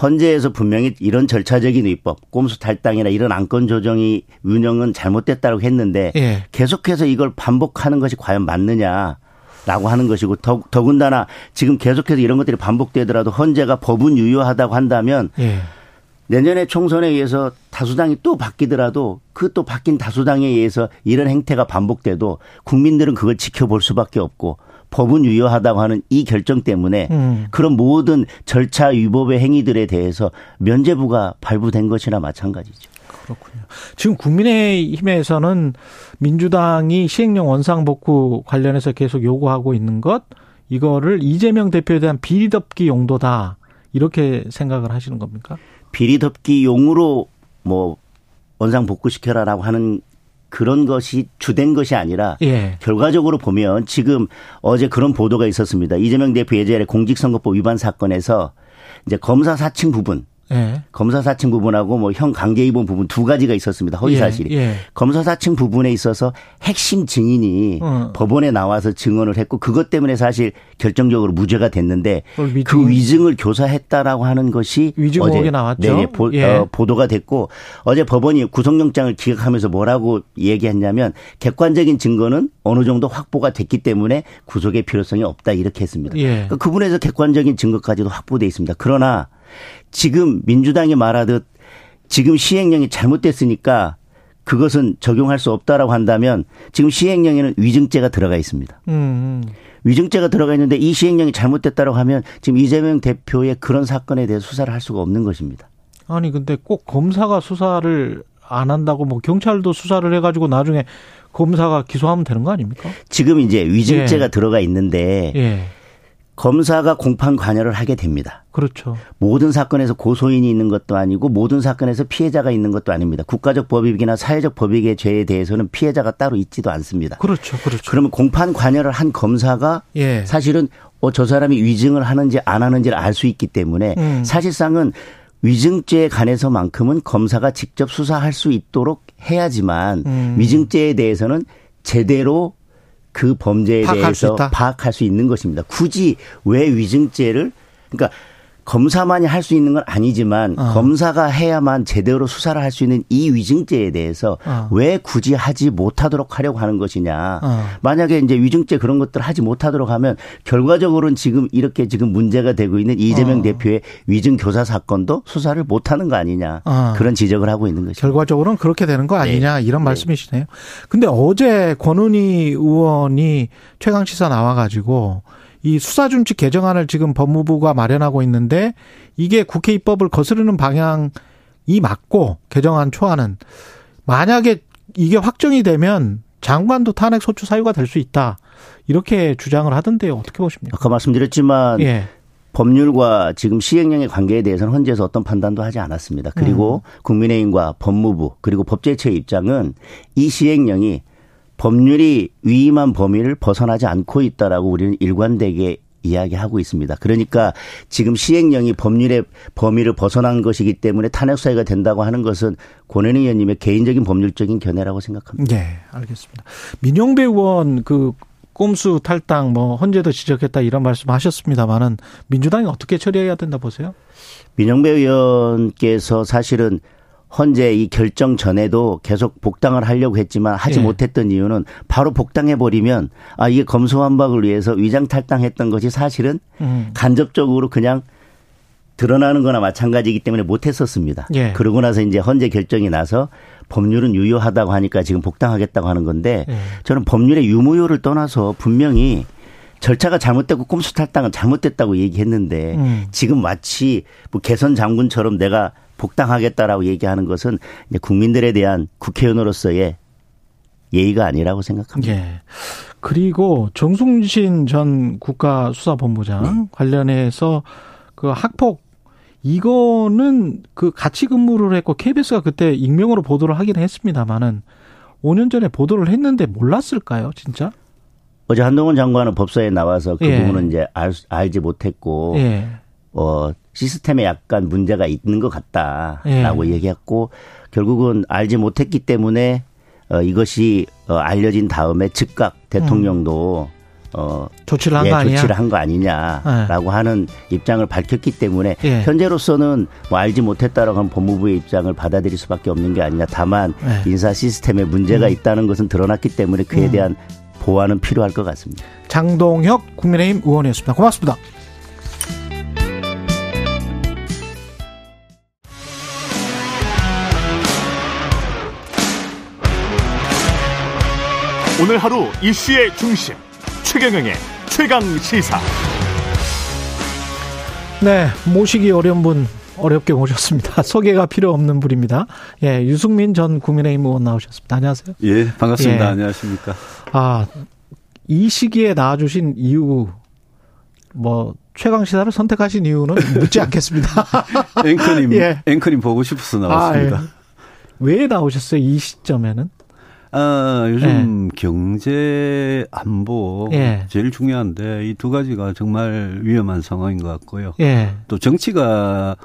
헌재에서 분명히 이런 절차적인 위법, 꼼수 탈당이나 이런 안건 조정이 운영은 잘못됐다고 했는데 예. 계속해서 이걸 반복하는 것이 과연 맞느냐 라고 하는 것이고 더, 더군다나 지금 계속해서 이런 것들이 반복되더라도 헌재가 법은 유효하다고 한다면 예. 내년에 총선에 의해서 다수당이 또 바뀌더라도 그 또 바뀐 다수당에 의해서 이런 행태가 반복돼도 국민들은 그걸 지켜볼 수밖에 없고 법은 유효하다고 하는 이 결정 때문에 음. 그런 모든 절차 위법의 행위들에 대해서 면죄부가 발부된 것이나 마찬가지죠. 그렇군요. 지금 국민의힘에서는 민주당이 시행령 원상 복구 관련해서 계속 요구하고 있는 것 이거를 이재명 대표에 대한 비리덮기 용도다 이렇게 생각을 하시는 겁니까? 비리덮기 용으로 뭐 원상 복구시켜라라고 하는 그런 것이 주된 것이 아니라 예. 결과적으로 보면 지금 어제 그런 보도가 있었습니다. 이재명 대표 예전에 공직선거법 위반 사건에서 이제 검사 사칭 부분 예. 검사 사칭 부분하고 뭐 형 강제 입원 부분 두 가지가 있었습니다. 허위 사실이. 예, 예. 검사 사칭 부분에 있어서 핵심 증인이 어. 법원에 나와서 증언을 했고 그것 때문에 사실 결정적으로 무죄가 됐는데 그걸 위증- 그 위증을 교사했다라고 하는 것이 위증 어제 나왔죠. 네, 보, 예. 어, 보도가 됐고 어제 법원이 구속영장을 기각하면서 뭐라고 얘기했냐면 객관적인 증거는 어느 정도 확보가 됐기 때문에 구속의 필요성이 없다 이렇게 했습니다. 예. 그러니까 그 부분에서 객관적인 증거까지도 확보돼 있습니다. 그러나 지금 민주당이 말하듯 지금 시행령이 잘못됐으니까 그것은 적용할 수 없다라고 한다면 지금 시행령에는 위증죄가 들어가 있습니다. 음, 음. 위증죄가 들어가 있는데 이 시행령이 잘못됐다고 하면 지금 이재명 대표의 그런 사건에 대해 수사를 할 수가 없는 것입니다. 아니 근데 꼭 검사가 수사를 안 한다고 뭐 경찰도 수사를 해가지고 나중에 검사가 기소하면 되는 거 아닙니까? 지금 이제 위증죄가 예. 들어가 있는데 예, 검사가 공판 관여를 하게 됩니다. 그렇죠. 모든 사건에서 고소인이 있는 것도 아니고 모든 사건에서 피해자가 있는 것도 아닙니다. 국가적 법익이나 사회적 법익의 죄에 대해서는 피해자가 따로 있지도 않습니다. 그렇죠, 그렇죠. 그러면 공판 관여를 한 검사가 예, 사실은 어, 저 사람이 위증을 하는지 안 하는지를 알 수 있기 때문에 음. 사실상은 위증죄에 관해서만큼은 검사가 직접 수사할 수 있도록 해야지만 음. 위증죄에 대해서는 제대로 그 범죄에 파악할 수 대해서? 파악할 수 있는 것입니다. 굳이 왜 위증죄를 그러니까 검사만이 할 수 있는 건 아니지만 어. 검사가 해야만 제대로 수사를 할 수 있는 이 위증죄에 대해서 어. 왜 굳이 하지 못하도록 하려고 하는 것이냐. 어. 만약에 이제 위증죄 그런 것들 하지 못하도록 하면 결과적으로는 지금 이렇게 지금 문제가 되고 있는 이재명 어. 대표의 위증 교사 사건도 수사를 못하는 거 아니냐 어. 그런 지적을 하고 있는 것입니다. 결과적으로는 그렇게 되는 거 아니냐 이런 네. 말씀이시네요. 근데 어제 권은희 의원이 최강 시사 나와가지고 이 수사준칙 개정안을 지금 법무부가 마련하고 있는데 이게 국회 입법을 거스르는 방향이 맞고 개정안 초안은 만약에 이게 확정이 되면 장관도 탄핵 소추 사유가 될 수 있다 이렇게 주장을 하던데요. 어떻게 보십니까? 아까 말씀드렸지만 예, 법률과 지금 시행령의 관계에 대해서는 헌재에서 어떤 판단도 하지 않았습니다. 그리고 음. 국민의힘과 법무부 그리고 법제처의 입장은 이 시행령이 법률이 위임한 범위를 벗어나지 않고 있다라고 우리는 일관되게 이야기하고 있습니다. 그러니까 지금 시행령이 법률의 범위를 벗어난 것이기 때문에 탄핵 사유가 된다고 하는 것은 권은희 의원님의 개인적인 법률적인 견해라고 생각합니다. 예, 알겠습니다. 민영배 의원 그 꼼수 탈당 뭐 헌재도 지적했다 이런 말씀하셨습니다만은 민주당이 어떻게 처리해야 된다 보세요? 민영배 의원께서 사실은 헌재 이 결정 전에도 계속 복당을 하려고 했지만 하지 예. 못했던 이유는 바로 복당해 버리면 아 이게 검소한박을 위해서 위장 탈당했던 것이 사실은 음. 간접적으로 그냥 드러나는 거나 마찬가지이기 때문에 못했었습니다. 예. 그러고 나서 이제 헌재 결정이 나서 법률은 유효하다고 하니까 지금 복당하겠다고 하는 건데 예. 저는 법률의 유무효를 떠나서 분명히 절차가 잘못됐고 꼼수 탈당은 잘못됐다고 얘기했는데 음. 지금 마치 뭐 개선 장군처럼 내가 복당하겠다라고 얘기하는 것은 이제 국민들에 대한 국회의원으로서의 예의가 아니라고 생각합니다. 예. 그리고 정순신 전 국가수사본부장 네. 관련해서 그 학폭 이거는 그 같이 근무를 했고 KBS가 그때 익명으로 보도를 하긴 했습니다만은 5년 전에 보도를 했는데 몰랐을까요, 진짜? 어제 한동훈 장관은 법사에 나와서 그 예. 부분은 이제 알, 알지 못했고 예. 어 시스템에 약간 문제가 있는 것 같다라고 예. 얘기했고 결국은 알지 못했기 때문에 어 이것이 어 알려진 다음에 즉각 대통령도 어 조치를 한 예, 거 아니야? 조치를 한 거 아니냐라고 하는 입장을 밝혔기 때문에 예. 현재로서는 뭐 알지 못했다라고 하는 법무부의 입장을 받아들일 수밖에 없는 게 아니냐. 다만 예. 인사 시스템에 문제가 있다는 것은 드러났기 때문에 그에 음. 대한 보완은 필요할 것 같습니다. 장동혁 국민의힘 의원이었습니다. 고맙습니다. 오늘 하루 이슈의 중심 최경영의 최강 시사. 네, 모시기 어려운 분 어렵게 모셨습니다. 소개가 필요 없는 분입니다. 예, 유승민 전 국민의힘 의원 나오셨습니다. 안녕하세요. 예, 반갑습니다. 예. 안녕하십니까. 아, 이 시기에 나와주신 이유, 뭐, 최강 시사를 선택하신 이유는 묻지 않겠습니다. 앵커님, 예. 앵커님 보고 싶어서 나왔습니다. 아, 예. 왜 나오셨어요? 이 시점에는? 아, 요즘 경제 안보 예. 제일 중요한데 이 두 가지가 정말 위험한 상황인 것 같고요. 예. 또 정치가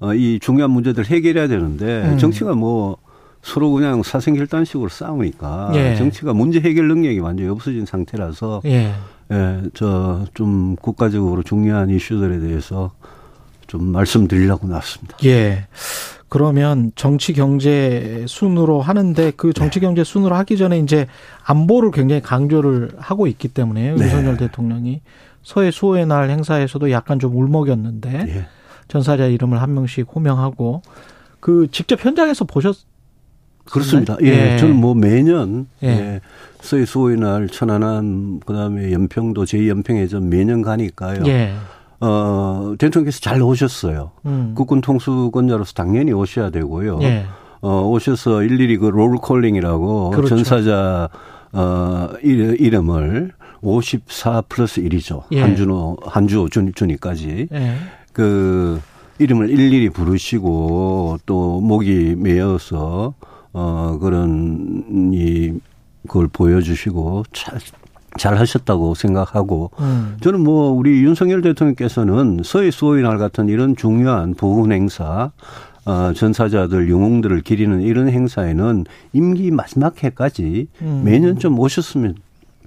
어, 이 중요한 문제들 해결해야 되는데 음. 정치가 뭐 서로 그냥 사생결단식으로 싸우니까 예. 정치가 문제 해결 능력이 완전히 없어진 상태라서 예. 예, 저 좀 국가적으로 중요한 이슈들에 대해서 좀 말씀드리려고 나왔습니다. 예. 그러면 정치 경제 순으로 하는데 그 정치 경제 순으로 하기 전에 이제 안보를 굉장히 강조를 하고 있기 때문에 네. 윤석열 대통령이 서해 수호의 날 행사에서도 약간 좀 울먹였는데 예. 전사자 이름을 한 명씩 호명하고 그 직접 현장에서 보셨 그렇습니다. 예, 예. 저는 뭐 매년 예. 예. 서해 수호의 날 천안함 그다음에 연평도 제2연평해전 매년 가니까요. 예. 어, 대통령께서 잘 오셨어요. 음. 국군 통수권자로서 당연히 오셔야 되고요. 예. 어, 오셔서 일일이 그 roll calling이라고 그렇죠. 전사자 어, 일- 이름을 54 플러스 1이죠. 예. 한준호, 한주호 준, 준위까지. 예. 그 이름을 일일이 부르시고 또 목이 메어서 어 그런 이 그걸 보여주시고 잘, 잘 하셨다고 생각하고 음. 저는 뭐 우리 윤석열 대통령께서는 서해 수호의 날 같은 이런 중요한 보훈 행사 어, 전사자들 영웅들을 기리는 이런 행사에는 임기 마지막 해까지 음. 매년 좀 오셨으면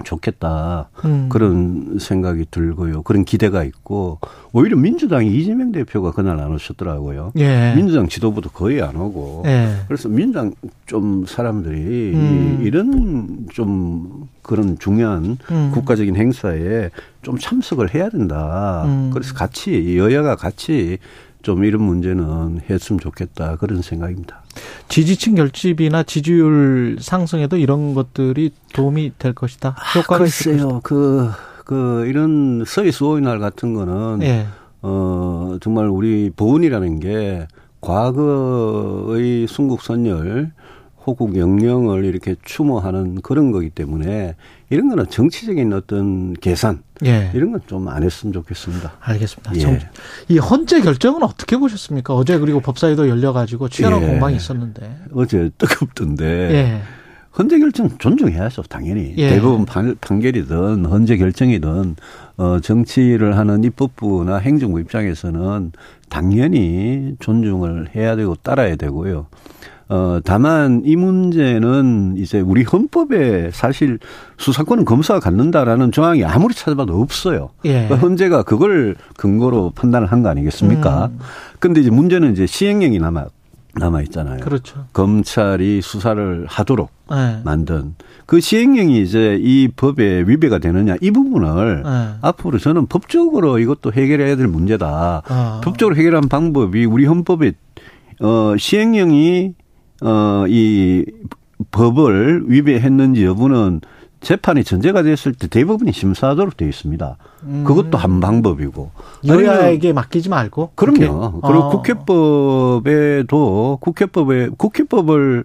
좋겠다. 음. 그런 생각이 들고요. 그런 기대가 있고 오히려 민주당이 이재명 대표가 그날 안 오셨더라고요. 예. 민주당 지도부도 거의 안 오고. 예. 그래서 민주당 좀 사람들이 음. 이- 이런 좀 그런 중요한 음. 국가적인 행사에 좀 참석을 해야 된다. 음. 그래서 같이 여야가 같이 좀 이런 문제는 했으면 좋겠다 그런 생각입니다. 지지층 결집이나 지지율 상승에도 이런 것들이 도움이 될 것이다. 효과가 있을 것이다. 아, 글쎄요, 그, 그, 이런 서해 수호의 날 같은 거는, 예. 어, 정말 우리 보훈이라는 게 과거의 순국선열, 호국 영령을 이렇게 추모하는 그런 거기 때문에 이런 거는 정치적인 어떤 계산, 예. 이런 건 좀 안 했으면 좋겠습니다. 알겠습니다. 예. 정- 이 헌재 결정은 어떻게 보셨습니까? 어제 그리고 법사위도 열려가지고 치열한 예. 공방이 있었는데. 어제 뜨겁던데. 예. 헌재 결정 존중해야죠, 당연히. 예. 대부분 판, 판결이든 헌재 결정이든 어 정치를 하는 입법부나 행정부 입장에서는 당연히 존중을 해야 되고 따라야 되고요. 어 다만 이 문제는 이제 우리 헌법에 사실 수사권은 검사가 갖는다라는 조항이 아무리 찾아봐도 없어요. 예. 그러니까 헌재가 그걸 근거로 판단을 한 거 아니겠습니까? 음. 근데 이제 문제는 이제 시행령이 남아 남아 있잖아요. 그렇죠. 검찰이 수사를 하도록 예. 만든 그 시행령이 이제 이 법에 위배가 되느냐 이 부분을 예. 앞으로 저는 법적으로 이것도 해결해야 될 문제다. 아. 법적으로 해결한 방법이 우리 헌법에 어 시행령이 어 이 법을 위배했는지 여부는 재판이 전제가 됐을 때 대법원이 심사하도록 되어 있습니다. 음. 그것도 한 방법이고. 여야에게 맡기지 말고. 그럼요. 그렇게? 그리고 어. 국회법에도 국회법에 국회법을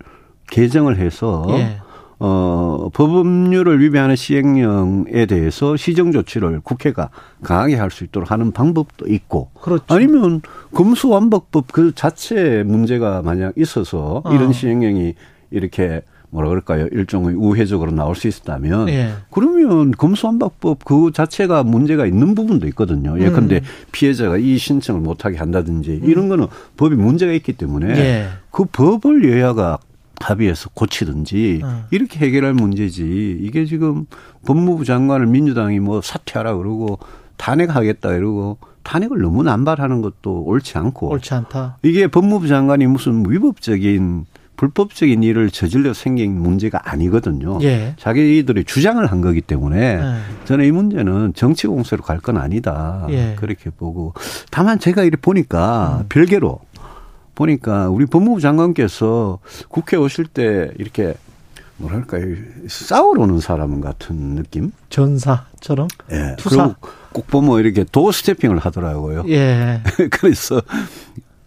개정을 해서 예. 어 법률을 위배하는 시행령에 대해서 시정 조치를 국회가 강하게 할 수 있도록 하는 방법도 있고 그렇죠. 아니면 검수완박법 그 자체에 문제가 만약 있어서 어. 이런 시행령이 이렇게 뭐라 그럴까요 일종의 우회적으로 나올 수 있다면 예. 그러면 검수완박법 그 자체가 문제가 있는 부분도 있거든요. 예컨대 음. 피해자가 이 신청을 못하게 한다든지 이런 거는 법이 문제가 있기 때문에 예. 그 법을 여야가 합의해서 고치든지 어. 이렇게 해결할 문제지 이게 지금 법무부 장관을 민주당이 뭐 사퇴하라 그러고 탄핵하겠다 이러고 탄핵을 너무 남발하는 것도 옳지 않고 옳지 않다. 이게 법무부 장관이 무슨 위법적인 불법적인 일을 저질러 생긴 문제가 아니거든요. 예. 자기들이 주장을 한 거기 때문에 예. 저는 이 문제는 정치 공세로 갈 건 아니다. 예. 그렇게 보고 다만 제가 이렇게 보니까 음. 별개로 보니까 우리 법무부 장관께서 국회 오실 때 이렇게 뭐랄까요 싸우러 오는 사람 같은 느낌? 전사처럼. 예. 투사. 그리고 꼭 보면 이렇게 도 스태핑을 하더라고요. 예. 그래서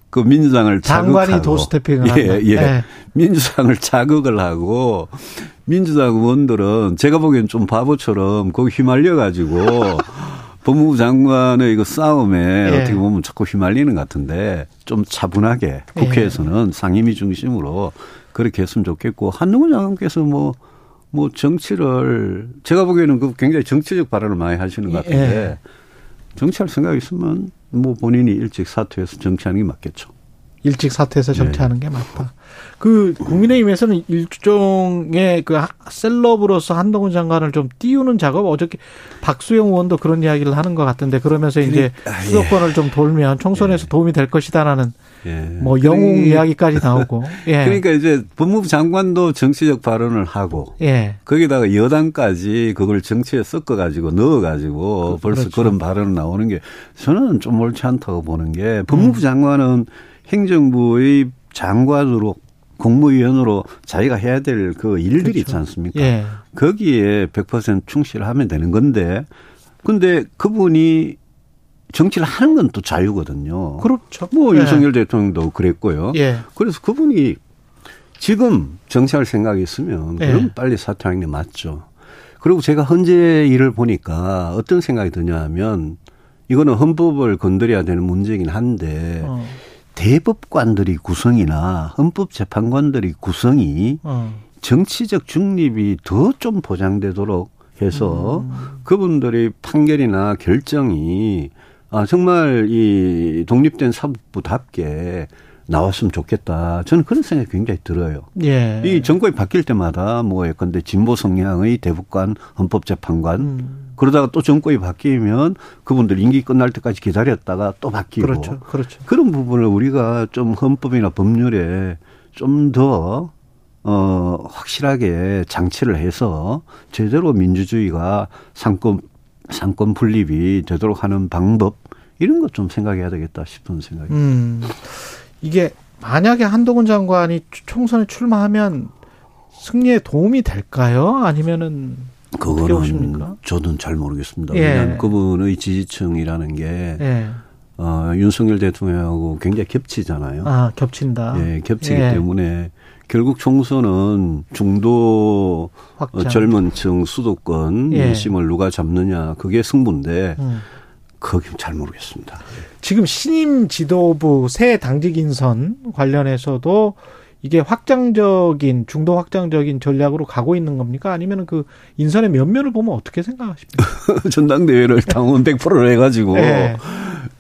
그 민주당을 장관이 자극하고 도스태핑을 예. 예. 예. 민주당을 자극을 하고 민주당 의원들은 제가 보기엔 좀 바보처럼 거기 휘말려 가지고 법무부 장관의 이거 싸움에 예. 어떻게 보면 자꾸 휘말리는 것 같은데 좀 차분하게 예. 국회에서는 상임위 중심으로 그렇게 했으면 좋겠고 한동훈 장관께서 뭐, 뭐 정치를 제가 보기에는 그 굉장히 정치적 발언을 많이 하시는 것 같은데 예. 정치할 생각이 있으면 뭐 본인이 일찍 사퇴해서 정치하는 게 맞겠죠. 일찍 사퇴해서 정치하는 게 맞다. 그 국민의힘에서는 일종의 그 셀럽으로서 한동훈 장관을 좀 띄우는 작업 어저께 박수영 의원도 그런 이야기를 하는 것 같은데 그러면서 이제 아, 예. 수도권을 좀 돌면 총선에서 도움이 될 것이다라는 예. 뭐 영웅 그러니- 이야기까지 나오고 예. 그러니까 이제 법무부 장관도 정치적 발언을 하고 예. 거기다가 여당까지 그걸 정치에 섞어 가지고 넣어 가지고 벌써 그렇죠. 그런 발언 나오는 게 저는 좀 옳지 않다고 보는 게 법무부 음. 장관은 행정부의 장관으로 국무위원으로 자기가 해야 될 그 일들이 있지 않습니까? 예. 거기에 100% 충실하면 되는 건데 근데 그분이 정치를 하는 건 또 자유거든요. 그렇죠. 뭐 예. 윤석열 대통령도 그랬고요. 예. 그래서 그분이 지금 정치할 생각이 있으면 예. 그럼 빨리 사퇴하는 게 맞죠. 그리고 제가 현재 일을 보니까 어떤 생각이 드냐 하면 이거는 헌법을 건드려야 되는 문제이긴 한데 어. 대법관들이 구성이나 헌법재판관들이 구성이 어. 정치적 중립이 더 좀 보장되도록 해서 음. 그분들의 판결이나 결정이 아 정말 이 독립된 사법부답게 나왔으면 좋겠다. 저는 그런 생각이 굉장히 들어요. 예. 이 정권이 바뀔 때마다 뭐 예컨대 진보 성향의 대법관, 헌법재판관 음. 그러다가 또 정권이 바뀌면 그분들 임기 끝날 때까지 기다렸다가 또 바뀌고 그렇죠. 그렇죠. 그런 부분을 우리가 좀 헌법이나 법률에 좀 더, 어, 확실하게 장치를 해서 제대로 민주주의가 상권, 상권 분립이 되도록 하는 방법, 이런 것 좀 생각해야 되겠다 싶은 생각이. 음. 이게 만약에 한동훈 장관이 총선에 출마하면 승리에 도움이 될까요? 아니면은 그거는? 저는 잘 모르겠습니다. 예. 왜냐하면 그분의 지지층이라는 게, 예. 어, 윤석열 대통령하고 굉장히 겹치잖아요. 아, 겹친다. 예, 겹치기 예. 때문에 결국 총선은 중도 확장. 어, 젊은 층 수도권 예. 민심을 누가 잡느냐 그게 승부인데 음. 그건 잘 모르겠습니다. 지금 신임 지도부 새 당직 인선 관련해서도 이게 확장적인 중도 확장적인 전략으로 가고 있는 겁니까? 아니면 그 인선의 면면을 보면 어떻게 생각하십니까? 전당대회를 당원 100%를 해가지고 예.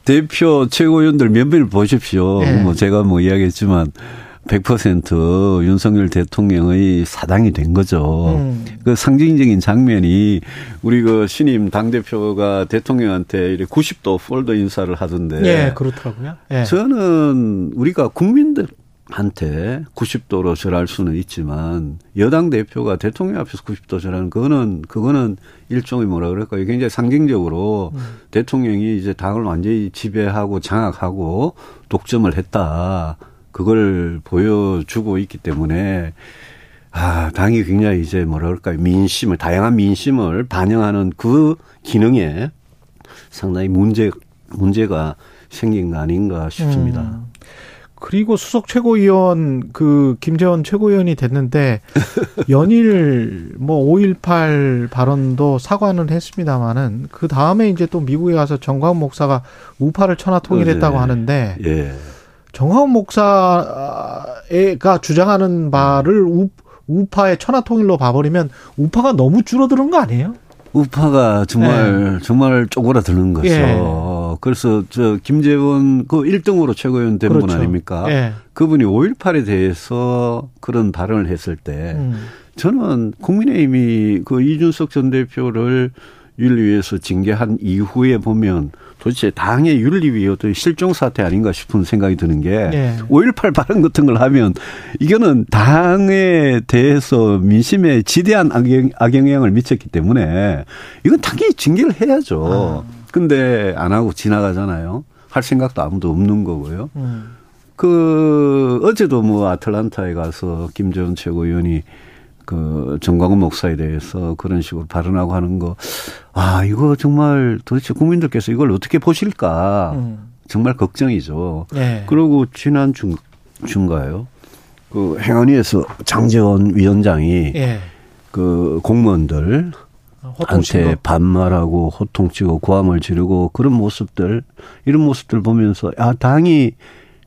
대표 최고위원들 몇몇 보십시오. 예. 뭐 제가 뭐 이야기했지만 100% 윤석열 대통령의 사당이 된 거죠. 음. 그 상징적인 장면이 우리 그 신임 당 대표가 대통령한테 이렇게 90도 폴더 인사를 하던데. 예, 그렇더라고요. 예. 저는 우리가 국민들 한테 90도로 절할 수는 있지만 여당 대표가 대통령 앞에서 90도 절하는 그거는 그거는 일종의 뭐라 그럴까요? 굉장히 상징적으로 음. 대통령이 이제 당을 완전히 지배하고 장악하고 독점을 했다. 그걸 보여주고 있기 때문에 아, 당이 굉장히 이제 뭐라 그럴까요? 민심을, 다양한 민심을 반영하는 그 기능에 상당히 문제, 문제가 생긴 거 아닌가 싶습니다. 음. 그리고 수석 최고위원 그 김재원 최고위원이 됐는데 연일 뭐 5.18 발언도 사과는 했습니다마는 그 다음에 이제 또 미국에 가서 정광훈 목사가 우파를 천하 통일했다고 네. 하는데 예. 정광훈 목사가 주장하는 바를 우, 우파의 천하 통일로 봐버리면 우파가 너무 줄어드는 거 아니에요? 우파가 정말 정말 쪼그라드는 거죠. 예. 그래서 저 김재원 그 1등으로 최고위원 된분 그렇죠. 아닙니까? 예. 그분이 5.18에 대해서 그런 발언을 했을 때 음. 저는 국민의힘이 그 이준석 전 대표를 윤리위에서 징계한 이후에 보면 도대체 당의 윤리위 어떤 실종 사태 아닌가 싶은 생각이 드는 게 예. 5.18 발언 같은 걸 하면 이거는 당에 대해서 민심에 지대한 악영, 악영향을 미쳤기 때문에 이건 당연히 징계를 해야죠. 근데 안 하고 지나가잖아요. 할 생각도 아무도 없는 거고요. 음. 그 어제도 뭐 아틀란타에 가서 김재원 최고위원이 그 정광훈 목사에 대해서 그런 식으로 발언하고 하는 거, 아 이거 정말 도대체 국민들께서 이걸 어떻게 보실까 음. 정말 걱정이죠. 예. 그리고 지난 중 중가요. 그 행안위에서 장재원 위원장이 예. 그 공무원들 한테 거. 반말하고 호통치고 고함을 지르고 그런 모습들 이런 모습들 보면서 아 당이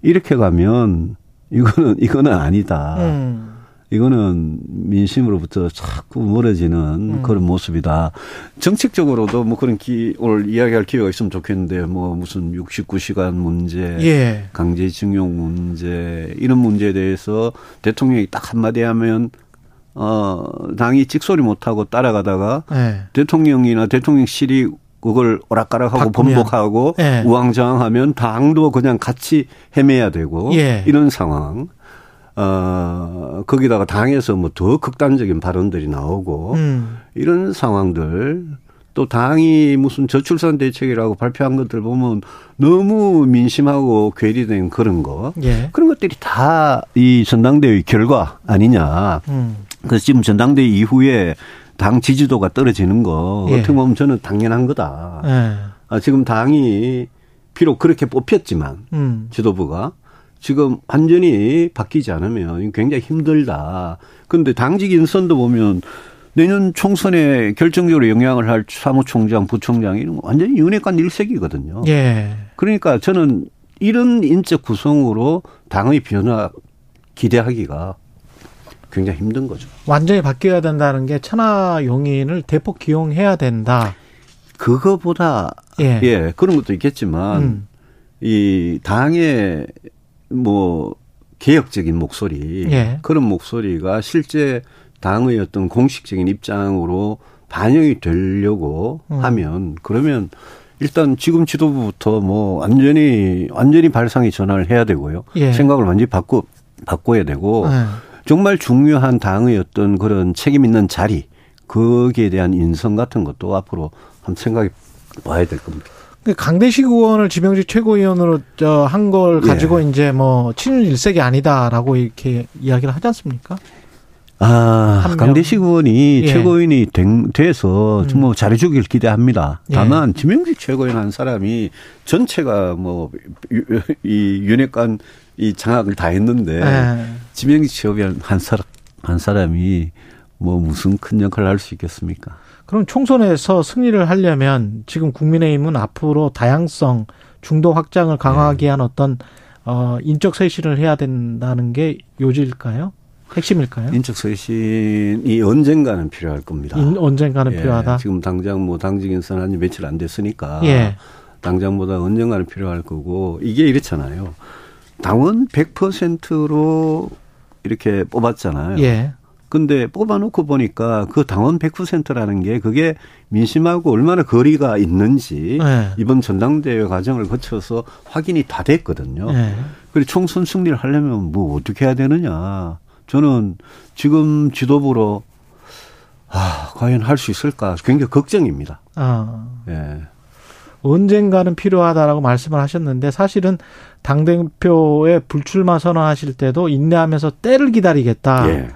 이렇게 가면 이거는 이거는 아니다. 음. 이거는 민심으로부터 자꾸 멀어지는 음. 그런 모습이다. 정책적으로도 뭐 그런 기, 오늘 이야기할 기회가 있으면 좋겠는데 뭐 무슨 69시간 문제, 예. 강제징용 문제 이런 문제에 대해서 대통령이 딱 한마디 하면 어 당이 찍소리 못하고 따라가다가 예. 대통령이나 대통령실이 그걸 오락가락하고 바꾸면. 번복하고 예. 우왕좌왕하면 당도 그냥 같이 헤매야 되고 예. 이런 상황. 어 거기다가 당에서 뭐 더 극단적인 발언들이 나오고 음. 이런 상황들 또 당이 무슨 저출산 대책이라고 발표한 것들 보면 너무 민심하고 괴리된 그런 거 예. 그런 것들이 다 이 전당대회 결과 아니냐. 음. 그래서 지금 전당대회 이후에 당 지지도가 떨어지는 거 예. 어떻게 보면 저는 당연한 거다. 예. 아, 지금 당이 비록 그렇게 뽑혔지만 음. 지도부가 지금 완전히 바뀌지 않으면 굉장히 힘들다. 그런데 당직 인선도 보면 내년 총선에 결정적으로 영향을 할 사무총장, 부총장 이런 거 완전히 윤핵관 일색이거든요. 예. 그러니까 저는 이런 인적 구성으로 당의 변화 기대하기가 굉장히 힘든 거죠. 완전히 바뀌어야 된다는 게 천하 용인을 대폭 기용해야 된다. 그거보다 예. 예, 그런 것도 있겠지만 음. 이 당의 뭐 개혁적인 목소리 예. 그런 목소리가 실제 당의 어떤 공식적인 입장으로 반영이 되려고 음. 하면 그러면 일단 지금 지도부부터 뭐 완전히 완전히 발상의 전환을 해야 되고요. 예. 생각을 완전히 바꿔 바꿔야 되고 예. 정말 중요한 당의 어떤 그런 책임 있는 자리 거기에 대한 인성 같은 것도 앞으로 한번 생각해 봐야 될 겁니다. 그 강대식 의원을 지명직 최고위원으로 한걸 예. 가지고 이제 뭐 친윤 일색이 아니다라고 이렇게 이야기를 하지 않습니까? 아. 강대식 의원이 예. 최고위원이 된, 돼서 음. 정말 잘해주길 기대합니다. 예. 다만, 지명직 최고위원 한 사람이 전체가 뭐, 유- 이 윤핵관 이 장악을 다 했는데, 예. 지명직 최고위원 한 사람, 한 사람이 뭐 무슨 큰 역할을 할 수 있겠습니까? 그럼 총선에서 승리를 하려면 지금 국민의힘은 앞으로 다양성, 중도 확장을 강화하기 위한 어떤 어 인적 쇄신을 해야 된다는 게 요지일까요? 핵심일까요? 인적 쇄신이 언젠가는 필요할 겁니다. 인- 언젠가는 예, 필요하다. 지금 당장 뭐 당직 인선 한지 며칠 안 됐으니까 예. 당장보다 언젠가는 필요할 거고 이게 이렇잖아요. 당원 100%로 이렇게 뽑았잖아요. 예. 근데 뽑아놓고 보니까 그 당원 100%라는 게 그게 민심하고 얼마나 거리가 있는지 예. 이번 전당대회 과정을 거쳐서 확인이 다 됐거든요. 예. 그리고 총선 승리를 하려면 뭐 어떻게 해야 되느냐. 저는 지금 지도부로 아, 과연 할 수 있을까 굉장히 걱정입니다. 아. 예. 언젠가는 필요하다라고 말씀을 하셨는데 사실은 당 대표의 불출마 선언하실 때도 인내하면서 때를 기다리겠다. 예.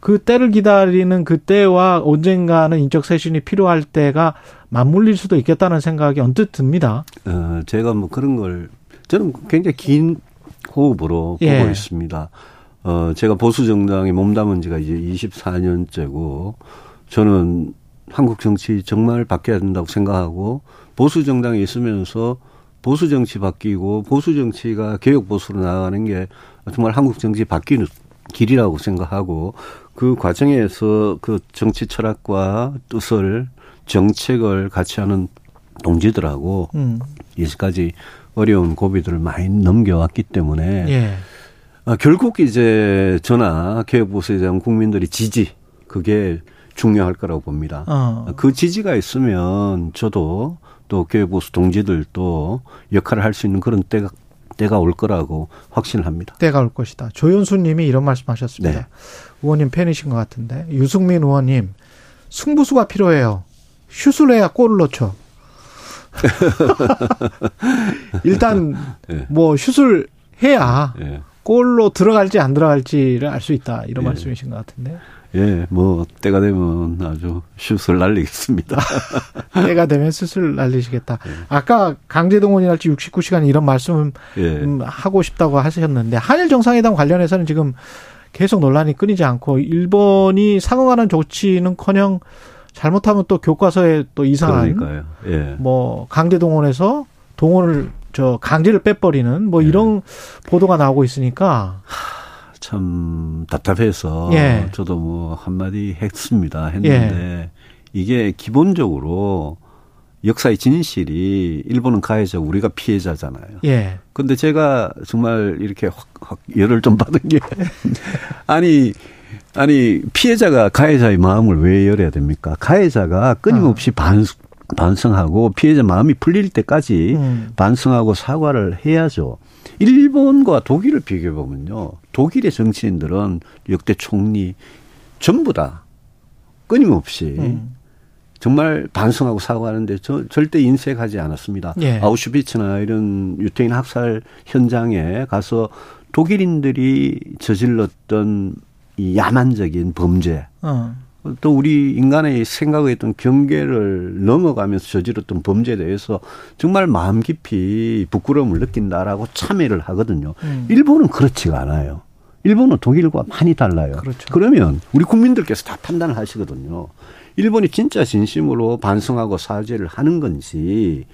그 때를 기다리는 그 때와 언젠가는 인적 쇄신이 필요할 때가 맞물릴 수도 있겠다는 생각이 언뜻 듭니다. 어, 제가 뭐 그런 걸 저는 굉장히 긴 호흡으로 예. 보고 있습니다. 어, 제가 보수 정당에 몸담은 지가 이제 24년째고 저는 한국 정치 정말 바뀌어야 된다고 생각하고 보수 정당에 있으면서 보수 정치 바뀌고 보수 정치가 개혁 보수로 나아가는 게 정말 한국 정치 바뀌는 길이라고 생각하고 그 과정에서 그 정치 철학과 뜻을 정책을 같이 하는 동지들하고 음. 이제까지 어려운 고비들을 많이 넘겨왔기 때문에 예. 아, 결국 이제 저나 개혁 보수에 대한 국민들의 지지 그게 중요할 거라고 봅니다. 어. 그 지지가 있으면 저도 또 교회 보수 동지들도 역할을 할 수 있는 그런 때가 때가 올 거라고 확신을 합니다. 때가 올 것이다. 조윤수 님이 이런 말씀 하셨습니다. 네. 의원님 팬이신 것 같은데. 유승민 의원님, 승부수가 필요해요. 슛을 해야 골을 넣죠. 일단, 예. 뭐, 슛을 해야 예. 골로 들어갈지 안 들어갈지를 알 수 있다. 이런 예. 말씀이신 것 같은데. 예, 뭐 때가 되면 아주 슛을 날리겠습니다. 때가 되면 슛을 날리시겠다. 예. 아까 강제동원이 날지 69시간 이런 말씀을 예. 음, 하고 싶다고 하셨는데 한일 정상회담 관련해서는 지금 계속 논란이 끊이지 않고 일본이 상응하는 조치는커녕 잘못하면 또 교과서에 또 이상한 그러니까요. 예. 뭐 강제 동원해서 동원을 저 강제를 빼버리는 뭐 네. 이런 보도가 나오고 있으니까 참 답답해서 예. 저도 뭐 한마디 했습니다. 했는데 이게 기본적으로 역사의 진실이 일본은 가해자 우리가 피해자잖아요. 예. 근데 제가 정말 이렇게 확, 확 열을 좀 받은 게 아니 아니 피해자가 가해자의 마음을 왜 열어야 됩니까? 가해자가 끊임없이 반 반성하고 피해자 마음이 풀릴 때까지 음. 반성하고 사과를 해야죠. 일본과 독일을 비교해 보면요. 독일의 정치인들은 역대 총리 전부 다 끊임없이 음. 정말 반성하고 사과하는데 저, 절대 인색하지 않았습니다. 예. 아우슈비츠나 이런 유태인 학살 현장에 가서 독일인들이 저질렀던 이 야만적인 범죄 어. 또 우리 인간의 생각했던 경계를 넘어가면서 저질렀던 범죄에 대해서 정말 마음 깊이 부끄러움을 느낀다라고 참여를 하거든요. 음. 일본은 그렇지가 않아요. 일본은 독일과 많이 달라요. 그렇죠. 그러면 우리 국민들께서 다 판단을 하시거든요. 일본이 진짜 진심으로 반성하고 사죄를 하는 건지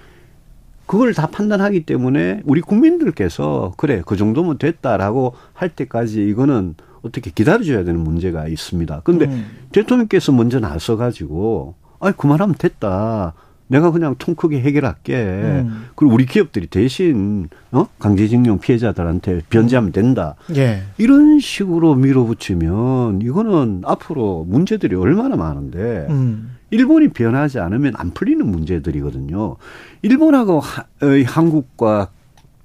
그걸 다 판단하기 때문에 우리 국민들께서 그래 그 정도면 됐다라고 할 때까지 이거는 어떻게 기다려줘야 되는 문제가 있습니다. 근데 음. 대통령께서 먼저 나서 가지고 아이 그만하면 됐다. 내가 그냥 통 크게 해결할게. 음. 그리고 우리 기업들이 대신 어 강제징용 피해자들한테 변제하면 된다. 예. 이런 식으로 밀어붙이면 이거는 앞으로 문제들이 얼마나 많은데 음. 일본이 변하지 않으면 안 풀리는 문제들이거든요. 일본하고 하, 의 한국과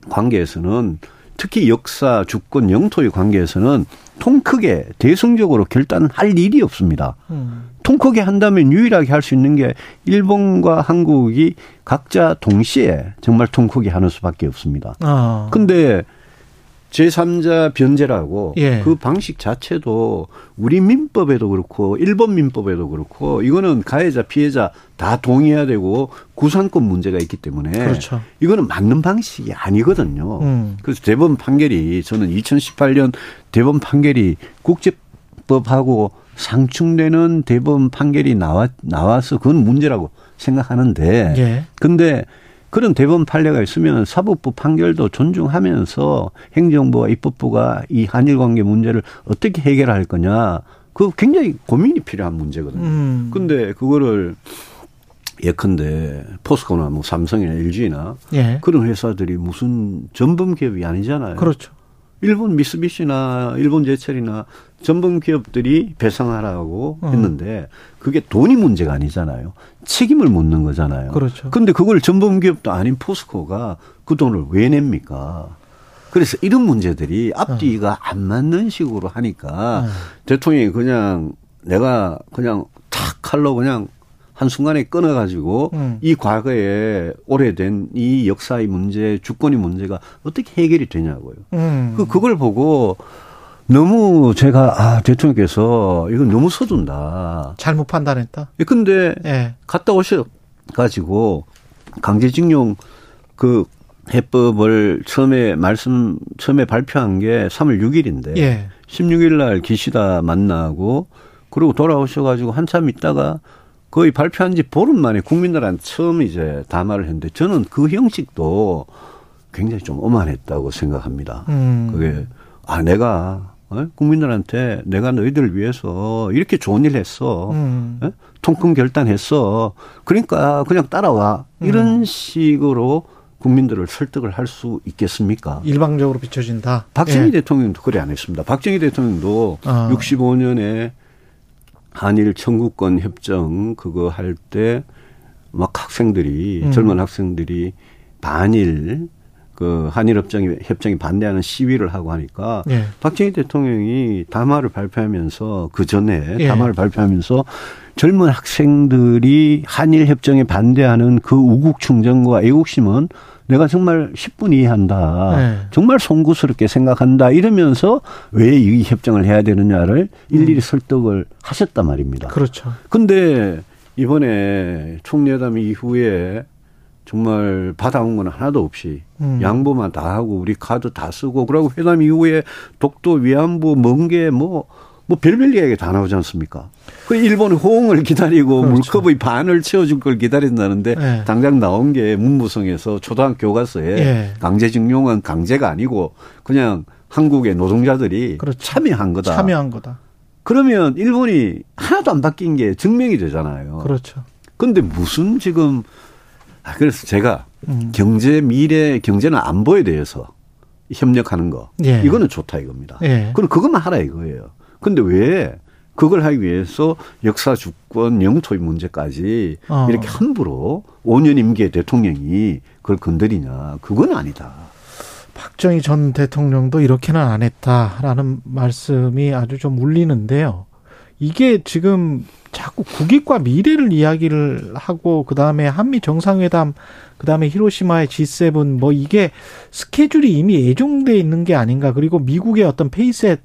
관계에서는 특히 역사, 주권, 영토의 관계에서는 통 크게 대승적으로 결단할 일이 없습니다. 음. 통 크게 한다면 유일하게 할 수 있는 게 일본과 한국이 각자 동시에 정말 통 크게 하는 수밖에 없습니다. 어. 근데 제3자 변제라고 예. 그 방식 자체도 우리 민법에도 그렇고 일본 민법에도 그렇고 이거는 가해자 피해자 다 동의해야 되고 구상권 문제가 있기 때문에 그렇죠. 이거는 맞는 방식이 아니거든요. 음. 그래서 대법원 판결이 저는 2018년 대법원 판결이 국제법하고 상충되는 대법원 판결이 나와 나와서 그건 문제라고 생각하는데 예. 근데 그런 대법원 판례가 있으면 사법부 판결도 존중하면서 행정부와 입법부가 이 한일 관계 문제를 어떻게 해결할 거냐. 그 굉장히 고민이 필요한 문제거든요. 음. 근데 그거를 예컨대 포스코나 뭐 삼성이나 LG나 예. 그런 회사들이 무슨 전범 기업이 아니잖아요. 그렇죠. 일본 미쓰비시나 일본 제철이나 전범 기업들이 배상하라고 어. 했는데 그게 돈이 문제가 아니잖아요. 책임을 묻는 거잖아요. 그렇죠. 근데 그걸 전범 기업도 아닌 포스코가 그 돈을 왜 냅니까? 그래서 이런 문제들이 앞뒤가 안 맞는 식으로 하니까 어. 대통령이 그냥 내가 그냥 탁 칼로 그냥 한순간에 끊어가지고 음. 이 과거에 오래된 이 역사의 문제, 주권의 문제가 어떻게 해결이 되냐고요. 음. 그 그걸 보고 너무 제가 아 대통령께서 이거 너무 서둔다. 잘못 판단했다. 예, 근데 예. 갔다 오셔 가지고 강제징용 그 해법을 처음에 말씀 처음에 발표한 게 3월 6일인데 예. 16일 날 기시다 만나고 그리고 돌아오셔 가지고 한참 있다가 거의 발표한 지 보름 만에 국민들한테 처음 이제 담화를 했는데 저는 그 형식도 굉장히 좀 오만했다고 생각합니다. 음. 그게 아 내가 어? 국민들한테 내가 너희들을 위해서 이렇게 좋은 일 했어. 음. 어? 통큰 결단했어. 그러니까 그냥 따라와. 이런 음. 식으로 국민들을 설득을 할 수 있겠습니까? 일방적으로 비춰진다. 박정희 예. 대통령도 그래 안 했습니다. 박정희 대통령도 아. 65년에 한일 청구권 협정 그거 할 때 막 학생들이 음. 젊은 학생들이 반일 그 한일 협정이 협정이 반대하는 시위를 하고 하니까 예. 박정희 대통령이 담화를 발표하면서 그 전에 예. 담화를 발표하면서 젊은 학생들이 한일 협정에 반대하는 그 우국 충정과 애국심은 내가 정말 10분 이해한다. 예. 정말 송구스럽게 생각한다. 이러면서 왜 이 협정을 해야 되느냐를 일일이 설득을 하셨단 말입니다. 그렇죠. 근데 이번에 총리회담 이후에 정말 받아온 건 하나도 없이 음. 양보만 다 하고 우리 카드 다 쓰고 그러고 회담 이후에 독도 위안부 먼게뭐뭐 별별 이야기 다 나오지 않습니까? 그 일본이 호응을 기다리고 그렇죠. 물컵의 반을 채워줄 걸 기다린다는데 네. 당장 나온 게 문무성에서 초등학교 교과서에 예. 강제징용은 강제가 아니고 그냥 한국의 노동자들이 그렇죠. 참여한 거다. 참여한 거다. 그러면 일본이 하나도 안 바뀐 게 증명이 되잖아요. 그렇죠. 근데 무슨 지금 아 그래서 제가 음. 경제 미래 경제나 안보에 대해서 협력하는 거 예. 이거는 좋다 이겁니다. 예. 그럼 그것만 하라 이거예요. 근데 왜 그걸 하기 위해서 역사 주권 영토의 문제까지 어. 이렇게 함부로 5년 임기의 대통령이 그걸 건드리냐 그건 아니다. 박정희 전 대통령도 이렇게는 안 했다라는 말씀이 아주 좀 울리는데요. 이게 지금 자꾸 국익과 미래를 이야기를 하고 그다음에 한미 정상회담 그다음에 히로시마의 G7 뭐 이게 스케줄이 이미 예정돼 있는 게 아닌가 그리고 미국의 어떤 페이스에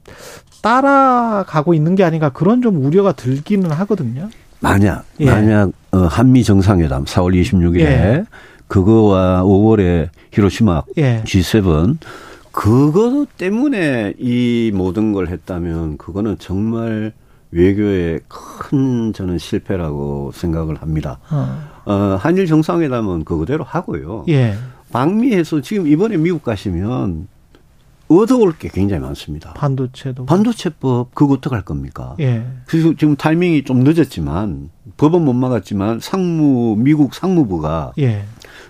따라가고 있는 게 아닌가 그런 좀 우려가 들기는 하거든요. 만약 예. 만약 어, 한미 정상회담 4월 26일에 예. 그거와 5월에 히로시마 예. G7 그거 때문에 이 모든 걸 했다면 그거는 정말 외교의 큰 저는 실패라고 생각을 합니다. 어. 어, 한일 정상회담은 그거대로 하고요. 예. 방미에서 지금 이번에 미국 가시면 얻어올 게 굉장히 많습니다. 반도체도 반도체법 그거 어떡할 겁니까? 예. 그래서 지금 타이밍이 좀 늦었지만 법은 못 막았지만 상무 미국 상무부가 예.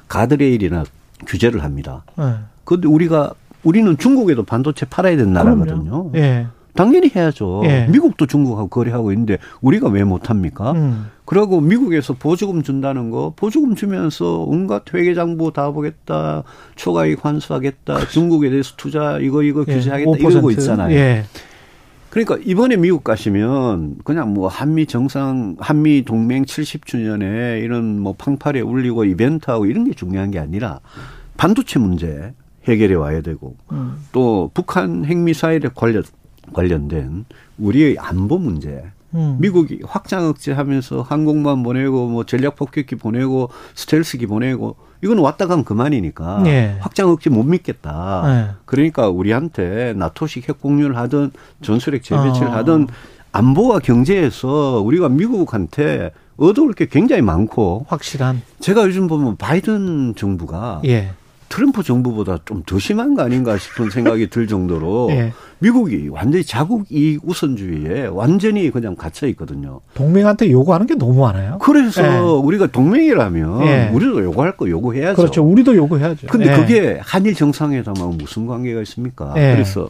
가드레일이나 규제를 합니다. 예. 그런데 우리가 우리는 중국에도 반도체 팔아야 되는 나라거든요. 예. 당연히 해야죠. 예. 미국도 중국하고 거래하고 있는데 우리가 왜 못합니까? 음. 그리고 미국에서 보조금 준다는 거 보조금 주면서 온갖 회계장부 다 보겠다 초과이익 환수하겠다 중국에 대해서 투자 이거 이거 예. 규제하겠다 5%. 이러고 있잖아요. 예. 그러니까 이번에 미국 가시면 그냥 뭐 한미 정상 한미 동맹 70주년에 이런 뭐 팡팔에 울리고 이벤트하고 이런 게 중요한 게 아니라 반도체 문제 해결해 와야 되고 음. 또 북한 핵미사일에 관련 관련된 우리의 안보 문제 음. 미국이 확장 억제하면서 항공모함 보내고 뭐 전략 폭격기 보내고 스텔스기 보내고 이건 왔다 가면 그만이니까 예. 확장 억제 못 믿겠다. 예. 그러니까 우리한테 나토식 핵 공유를 하든 전술핵 재배치를 어. 하든 안보와 경제에서 우리가 미국한테 얻어올 게 굉장히 많고 확실한 제가 요즘 보면 바이든 정부가 예. 트럼프 정부보다 좀 더 심한 거 아닌가 싶은 생각이 들 정도로 예. 미국이 완전히 자국 이익 우선주의에 완전히 그냥 갇혀 있거든요. 동맹한테 요구하는 게 너무 많아요. 그래서 예. 우리가 동맹이라면 예. 우리도 요구할 거 요구해야죠. 그렇죠. 우리도 요구해야죠. 근데 예. 그게 한일 정상회담하고 무슨 관계가 있습니까? 예. 그래서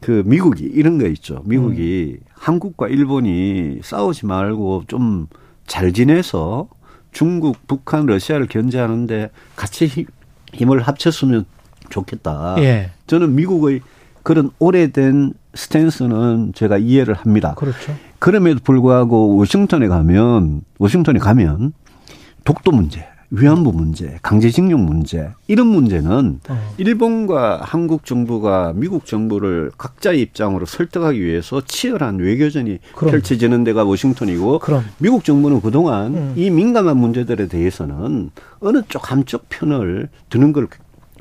그 미국이 이런 거 있죠. 미국이 음. 한국과 일본이 싸우지 말고 좀 잘 지내서 중국, 북한, 러시아를 견제하는데 같이 힘- 힘을 합쳤으면 좋겠다. 예. 저는 미국의 그런 오래된 스탠스는 제가 이해를 합니다. 그렇죠. 그럼에도 불구하고 워싱턴에 가면 워싱턴에 가면 독도 문제, 위안부 문제, 강제징용 문제 이런 문제는 어. 일본과 한국 정부가 미국 정부를 각자의 입장으로 설득하기 위해서 치열한 외교전이 그럼. 펼쳐지는 데가 워싱턴이고 그럼 미국 정부는 그동안 음. 이 민감한 문제들에 대해서는 어느 쪽 한쪽 편을 드는 걸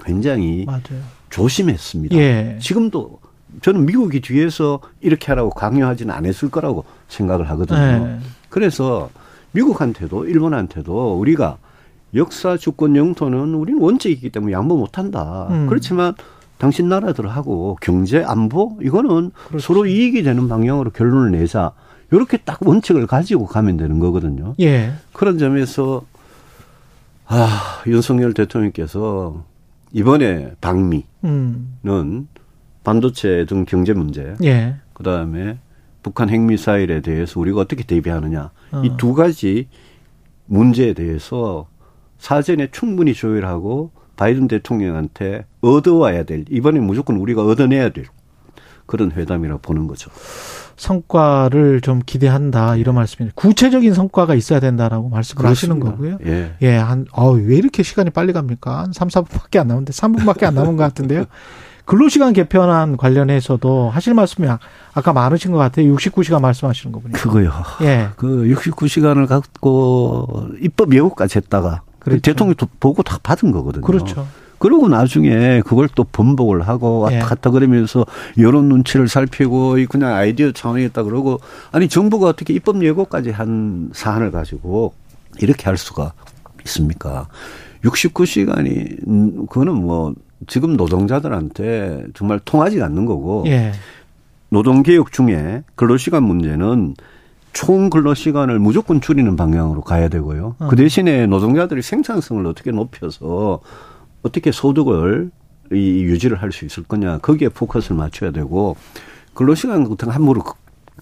굉장히 맞아요. 조심했습니다. 예. 지금도 저는 미국이 뒤에서 이렇게 하라고 강요하지는 않았을 거라고 생각을 하거든요. 예. 그래서 미국한테도 일본한테도 우리가 역사 주권 영토는 우리는 원칙이기 때문에 양보 못한다. 음. 그렇지만 당신 나라들하고 경제 안보 이거는 그렇지. 서로 이익이 되는 방향으로 결론을 내자. 이렇게 딱 원칙을 가지고 가면 되는 거거든요. 예. 그런 점에서 아 윤석열 대통령께서 이번에 방미는 음. 반도체 등 경제 문제, 예. 그 다음에 북한 핵미사일에 대해서 우리가 어떻게 대비하느냐 어. 이두 가지 문제에 대해서 사전에 충분히 조율하고 바이든 대통령한테 얻어와야 될 이번에 무조건 우리가 얻어내야 될 그런 회담이라고 보는 거죠. 성과를 좀 기대한다 이런 말씀이에요. 구체적인 성과가 있어야 된다라고 말씀을 하시는 그렇습니다. 거고요. 예. 예, 한, 어, 왜 이렇게 시간이 빨리 갑니까? 한 3, 4분밖에 안 남았는데, 3분밖에 안 남은 것 같은데요. 근로시간 개편안 관련해서도 하실 말씀이 아- 아까 많으신 것 같아요. 69시간 말씀하시는 거 보니까. 그거요. 예. 그 69시간을 갖고 입법 예고까지 했다가 그렇죠. 대통령도 보고 다 받은 거거든요. 그렇죠. 그리고 나중에 그걸 또 번복을 하고 왔다 예. 갔다 그러면서 여론 눈치를 살피고 이 그냥 아이디어 차원이었다 그러고 아니 정부가 어떻게 입법 예고까지 한 사안을 가지고 이렇게 할 수가 있습니까? 69시간이 음, 그거는 뭐 지금 노동자들한테 정말 통하지 않는 거고 예. 노동개혁 중에 근로시간 문제는 총 근로 시간을 무조건 줄이는 방향으로 가야 되고요. 어. 그 대신에 노동자들이 생산성을 어떻게 높여서 어떻게 소득을 이 유지를 할 수 있을 거냐 거기에 포커스를 맞춰야 되고 근로시간 같은 거 함부로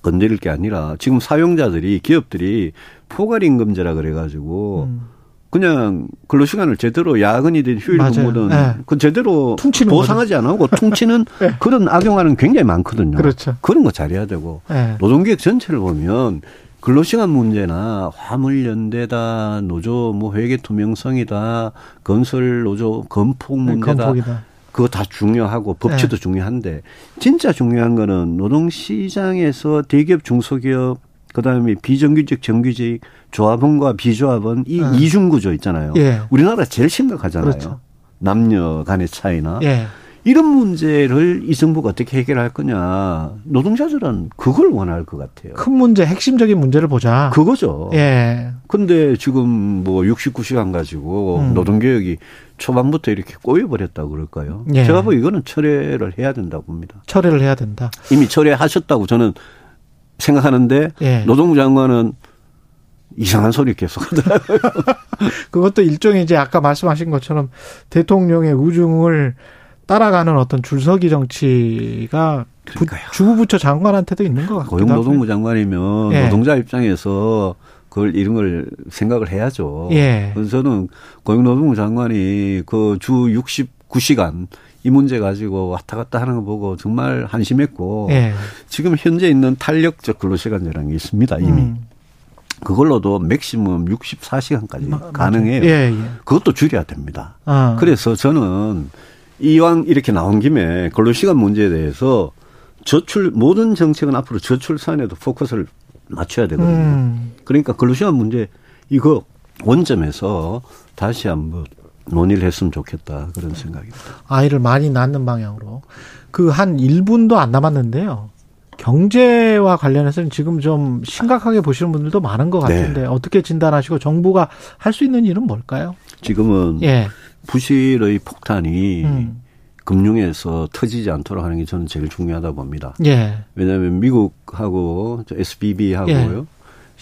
건드릴 게 아니라 지금 사용자들이 기업들이 포괄임금제라 그래가지고 음. 그냥 근로 시간을 제대로 야근이든 휴일 맞아요. 근무든 네. 그 제대로 보상하지 않아 하고 퉁치는 네. 그런 악용하는 게 굉장히 많거든요. 그렇죠. 그런 거 잘해야 되고 예. 노동계획 전체를 보면 근로시간 문제나 화물연대다 노조 뭐 회계 투명성이다 건설 노조 건폭 문제다 네, 건폭이다. 그거 다 중요하고 법치도 중요한데 진짜 중요한 거는 노동시장에서 대기업 중소기업 그다음에 비정규직 정규직 조합원과 비조합원 이 네. 이중 구조 있잖아요. 예. 우리나라 제일 심각하잖아요. 그렇죠. 남녀 간의 차이나 예. 이런 문제를 이 정부가 어떻게 해결할 거냐. 노동자들은 그걸 원할 것 같아요. 큰 문제, 핵심적인 문제를 보자. 그거죠. 예. 근데 지금 뭐 69시간 가지고 음. 노동개혁이 초반부터 이렇게 꼬여버렸다고 그럴까요? 예. 제가 보기 이거는 철회를 해야 된다고 봅니다. 처리를 해야 된다. 이미 철회하셨다고 저는 생각하는데 예. 노동부 장관은 이상한 소리 계속 하더라고요. 그것도 일종의 이제 아까 말씀하신 것처럼 대통령의 우중을 따라가는 어떤 줄서기 정치가 부. 주부부처 장관한테도 있는 것 하고요. 고용노동부 장관이면 예. 노동자 입장에서 그걸 이런 걸 생각을 해야죠. 예. 그래서 저는 고용노동부 장관이 그 주 69시간 이 문제 가지고 왔다 갔다 하는 거 보고 정말 한심했고 예. 지금 현재 있는 탄력적 근로시간제라는 게 있습니다 이미 음. 그걸로도 맥시멈 64시간까지 마- 가능해요. 예, 예. 그것도 줄여야 됩니다. 아. 그래서 저는 이왕 이렇게 나온 김에 근로시간 문제에 대해서 저출 모든 정책은 앞으로 저출산에도 포커스를 맞춰야 되거든요. 음. 그러니까 근로시간 문제 이거 원점에서 다시 한번 논의를 했으면 좋겠다 그런 생각입니다. 아이를 많이 낳는 방향으로 그 한 1분도 안 남았는데요. 경제와 관련해서는 지금 좀 심각하게 보시는 분들도 많은 것 네. 같은데 어떻게 진단하시고 정부가 할 수 있는 일은 뭘까요? 지금은 예. 부실의 폭탄이 음. 금융에서 터지지 않도록 하는 게 저는 제일 중요하다 봅니다. 예. 왜냐하면 미국하고 저 SBB하고요.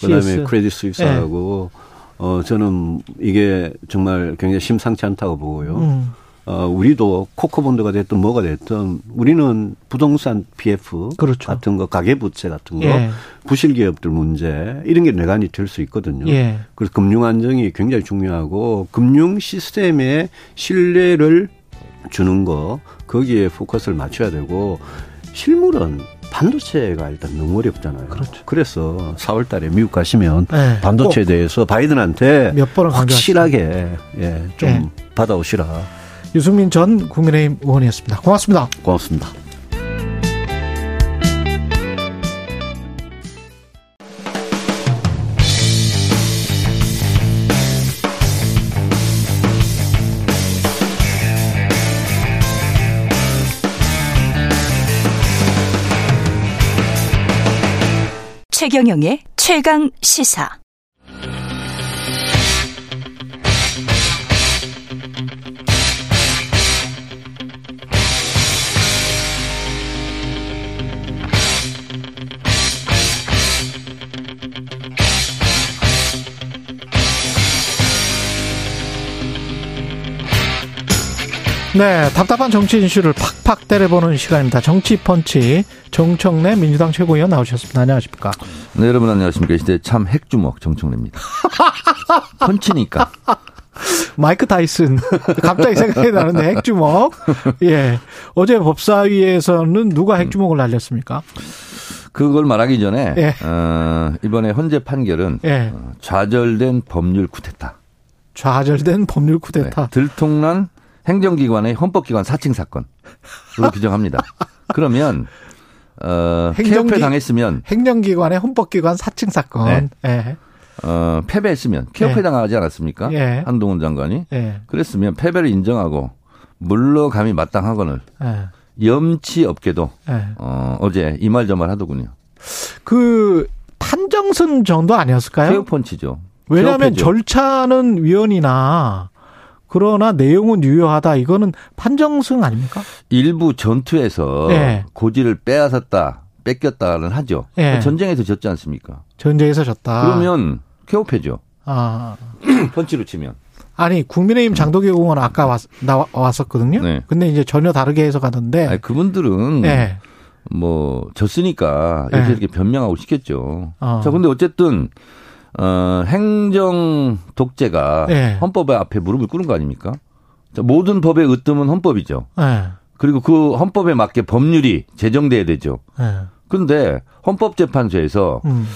예. 그다음에. 크레딧 스위스하고 어 저는 이게 정말 굉장히 심상치 않다고 보고요. 음. 어 우리도 코코본드가 됐든 뭐가 됐든 우리는 부동산 PF 그렇죠. 같은 거 가계 부채 같은 거 예. 부실 기업들 문제 이런 게 내관이 될 수 있거든요. 예. 그래서 금융 안정이 굉장히 중요하고 금융 시스템의 신뢰를 주는 거 거기에 포커스를 맞춰야 되고 실물은 반도체가 일단 너무 어렵잖아요. 그렇죠. 그래서 4월 달에 미국 가시면 예. 반도체에 대해서 바이든한테 몇 번을 확실하게 예, 좀 예. 받아오시라. 유승민 전 국민의힘 의원이었습니다. 고맙습니다. 고맙습니다. 최경영의 최강 시사. 네, 답답한 정치 이슈를 팍팍 때려보는 시간입니다. 정치 펀치 정청래 민주당 최고위원 나오셨습니다. 안녕하십니까? 네, 여러분 안녕하십니까. 이 시대 참 핵주먹 정청래입니다. 펀치니까. 마이크 타이슨 갑자기 생각이 나는데 핵주먹. 예, 어제 법사위에서는 누가 핵주먹을 날렸습니까? 그걸 말하기 전에 예. 어, 이번에 헌재 판결은 예, 어, 좌절된 법률 쿠데타, 좌절된 법률 쿠데타. 네, 들통난 행정기관의 헌법기관 사칭 사건으로 규정합니다. 그러면 어, 행정기- 케어패 당했으면 행정기관의 헌법기관 사칭 사건. 예, 어, 패배했으면 케어패 예. 당하지 않았습니까? 예. 한동훈 장관이 예, 그랬으면 패배를 인정하고 물러감이 마땅하거늘 예, 염치 없게도 예. 어, 어제 이 말 저 말 하더군요. 그 판정승 정도 아니었을까요? 케어 펀치죠. 왜냐하면. 절차는 위원이나 그 그러나 내용은 유효하다. 이거는 판정승 아닙니까? 일부 전투에서 예. 고지를 빼앗았다, 뺏겼다는 하죠. 예. 전쟁에서 졌지 않습니까? 전쟁에서 졌다. 그러면 쾌호패죠. 아. 펀치로 치면. 아니 국민의힘 장도경 의원 아까 왔, 나와, 왔었거든요. 네. 근데 이제 전혀 다르게 해석하던데. 아니, 그분들은 네. 뭐 졌으니까 이렇게 네. 이렇게 변명하고 싶겠죠. 어. 자, 근데 어쨌든 어, 행정 독재가 네. 헌법의 앞에 무릎을 꿇은 거 아닙니까? 자, 모든 법의 으뜸은 헌법이죠. 네. 그리고 그 헌법에 맞게 법률이 제정돼야 되죠. 네. 그런데 헌법재판소에서 음.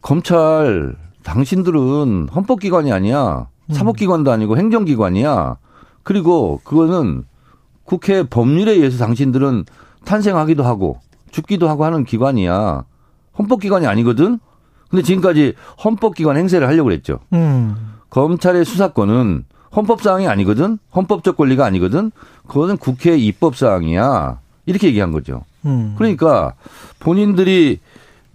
검찰 당신들은 헌법기관이 아니야. 음. 사법기관도 아니고 행정기관이야. 그리고 그거는 국회 법률에 의해서 당신들은 탄생하기도 하고 죽기도 하고 하는 기관이야. 헌법기관이 아니거든? 근데 지금까지 헌법기관 행세를 하려고 그랬죠. 음. 검찰의 수사권은 헌법사항이 아니거든? 헌법적 권리가 아니거든? 그거는 국회 입법사항이야. 이렇게 얘기한 거죠. 음. 그러니까 본인들이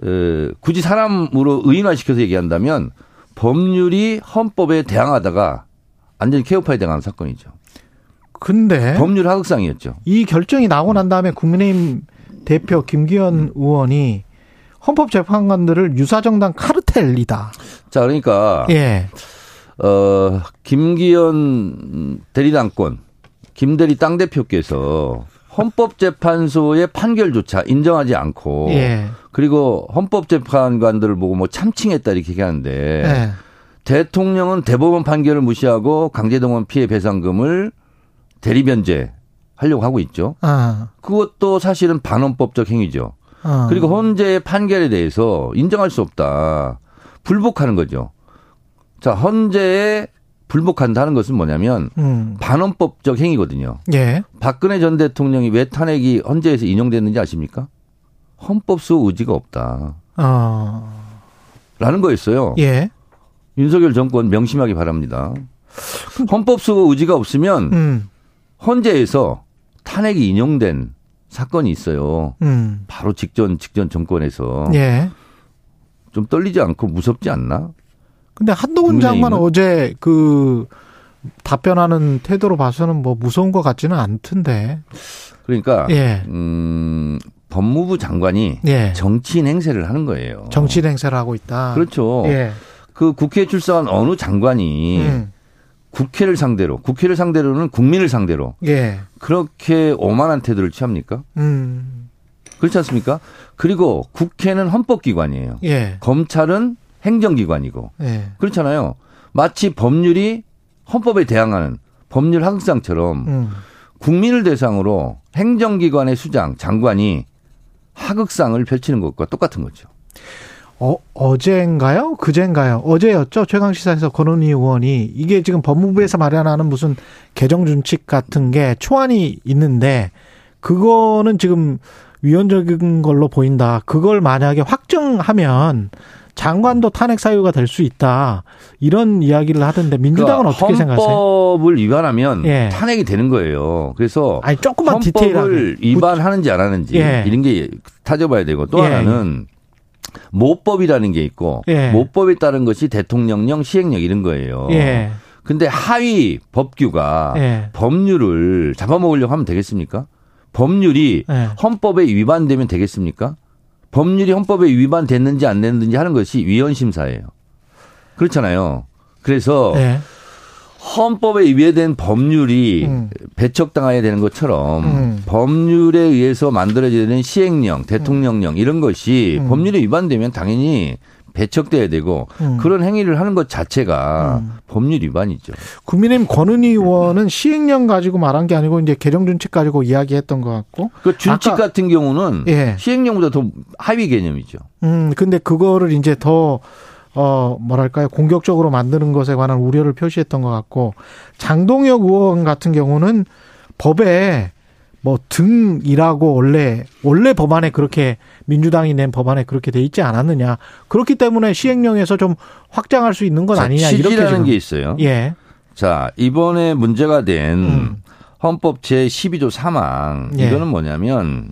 에, 굳이 사람으로 의인화시켜서 얘기한다면 법률이 헌법에 대항하다가 완전히 케오파에 대항한 사건이죠. 근데 법률 하극상이었죠. 이 결정이 나오고 난 다음에 국민의힘 대표 김기현 의원이 헌법재판관들을 유사정당 카르텔이다. 자, 그러니까 예. 어, 김기현 대리당권 김대리 땅 대표께서 헌법재판소의 판결조차 인정하지 않고 예. 그리고 헌법재판관들을 보고 뭐 참칭했다 이렇게 얘기하는데 예. 대통령은 대법원 판결을 무시하고 강제동원 피해 배상금을 대리변제 하려고 하고 있죠. 아. 그것도 사실은 반헌법적 행위죠. 아. 그리고 헌재의 판결에 대해서 인정할 수 없다. 불복하는 거죠. 자, 헌재에 불복한다는 것은 뭐냐면 음. 반헌법적 행위거든요. 예. 박근혜 전 대통령이 왜 탄핵이 헌재에서 인용됐는지 아십니까? 헌법수 의지가 없다. 어. 라는 거였어요. 예. 윤석열 정권 명심하기 바랍니다. 헌법수 의지가 없으면 음. 헌재에서 탄핵이 인용된 사건이 있어요. 음. 바로 직전 직전 정권에서 예. 좀 떨리지 않고 무섭지 않나? 근데 한동훈 장관? 어제 그 답변하는 태도로 봐서는 뭐 무서운 것 같지는 않던데. 그러니까 예. 음, 법무부 장관이 예. 정치인 행세를 하는 거예요. 정치 행세를 하고 있다. 그렇죠. 예. 그 국회에 출석한 어느 장관이 음. 국회를 상대로, 국회를 상대로는 국민을 상대로 예. 그렇게 오만한 태도를 취합니까? 음. 그렇지 않습니까? 그리고 국회는 헌법기관이에요. 예. 검찰은 행정기관이고 예. 그렇잖아요. 마치 법률이 헌법에 대항하는 법률 하극상처럼 음. 국민을 대상으로 행정기관의 수장, 장관이 하극상을 펼치는 것과 똑같은 거죠. 어, 어제인가요? 그제인가요? 어제였죠. 최강시사에서 권은희 의원이 이게 지금 법무부에서 마련하는 무슨 개정준칙 같은 게 초안이 있는데 그거는 지금 위헌적인 걸로 보인다. 그걸 만약에 확정하면 장관도 탄핵 사유가 될 수 있다. 이런 이야기를 하던데 민주당은 그러니까 어떻게 생각하세요? 헌법을 위반하면 예. 탄핵이 되는 거예요. 그래서 아니 조금만 헌법을 디테일하게 위반하는지 안 하는지 예. 이런 게 따져봐야 되고 또 예. 하나는 모법이라는 게 있고 예. 모법에 따른 것이 대통령령 시행령 이런 거예요. 예. 근데 하위 법규가 예. 법률을 잡아먹으려고 하면 되겠습니까? 법률이 예. 헌법에 위반되면 되겠습니까? 법률이 헌법에 위반됐는지 안 됐는지 하는 것이 위헌 심사예요. 그렇잖아요. 그래서 예. 헌법에 위배된 법률이 음. 배척당해야 되는 것처럼 음. 법률에 의해서 만들어져야 되는 시행령, 대통령령 이런 것이 음. 법률에 위반되면 당연히 배척돼야 되고 음. 그런 행위를 하는 것 자체가 음. 법률 위반이죠. 국민의힘 권은희 의원은 시행령 가지고 말한 게 아니고 이제 개정 준칙 가지고 이야기했던 것 같고. 그 준칙 아까- 같은 경우는 예. 시행령보다 더 하위 개념이죠. 음, 근데 그거를 이제 더, 어, 뭐랄까요, 공격적으로 만드는 것에 관한 우려를 표시했던 것 같고, 장동혁 의원 같은 경우는 법에 뭐 등이라고 원래, 원래 법안에 그렇게, 민주당이 낸 법안에 그렇게 돼 있지 않았느냐. 그렇기 때문에 시행령에서 좀 확장할 수 있는 건 자, 아니냐. 이렇게 지금. 게 있어요. 예. 자, 이번에 문제가 된 음. 헌법 제 12조 3항 예. 이거는 뭐냐면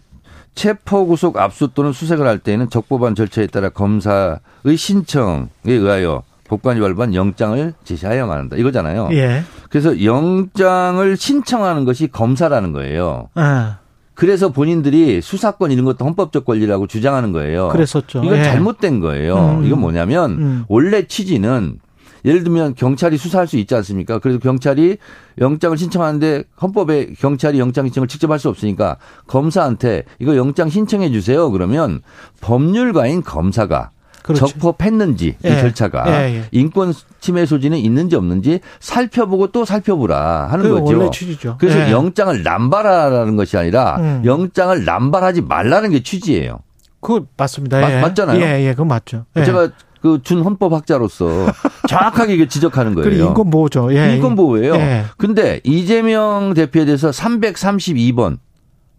체포 구속 압수 또는 수색을 할 때에는 적법한 절차에 따라 검사의 신청에 의하여 법관이 발부한 영장을 제시하여야만 한다. 이거잖아요. 예. 그래서 영장을 신청하는 것이 검사라는 거예요. 아, 그래서 본인들이 수사권 이런 것도 헌법적 권리라고 주장하는 거예요. 그랬었죠. 이건 예. 잘못된 거예요. 음. 이건 뭐냐면 음. 원래 취지는 예를 들면 경찰이 수사할 수 있지 않습니까? 그래서 경찰이 영장을 신청하는데 헌법에 경찰이 영장 신청을 직접 할 수 없으니까 검사한테 이거 영장 신청해 주세요. 그러면 법률가인 검사가 그렇죠. 적법했는지 예. 이 절차가 예, 예. 인권 침해 소지는 있는지 없는지 살펴보고 또 살펴보라 하는 거죠. 원래 취지죠. 그래서 예. 영장을 남발하라는 것이 아니라 음. 영장을 남발하지 말라는 게 취지예요. 그거 맞습니다. 맞- 예. 맞잖아요. 예, 예, 그건 맞죠. 예. 제가 그 준 헌법학자로서 정확하게 이게 지적하는 거예요. 그리고 인권 보호죠. 예. 인권 보호예요. 예. 근데 이재명 대표에 대해서 332번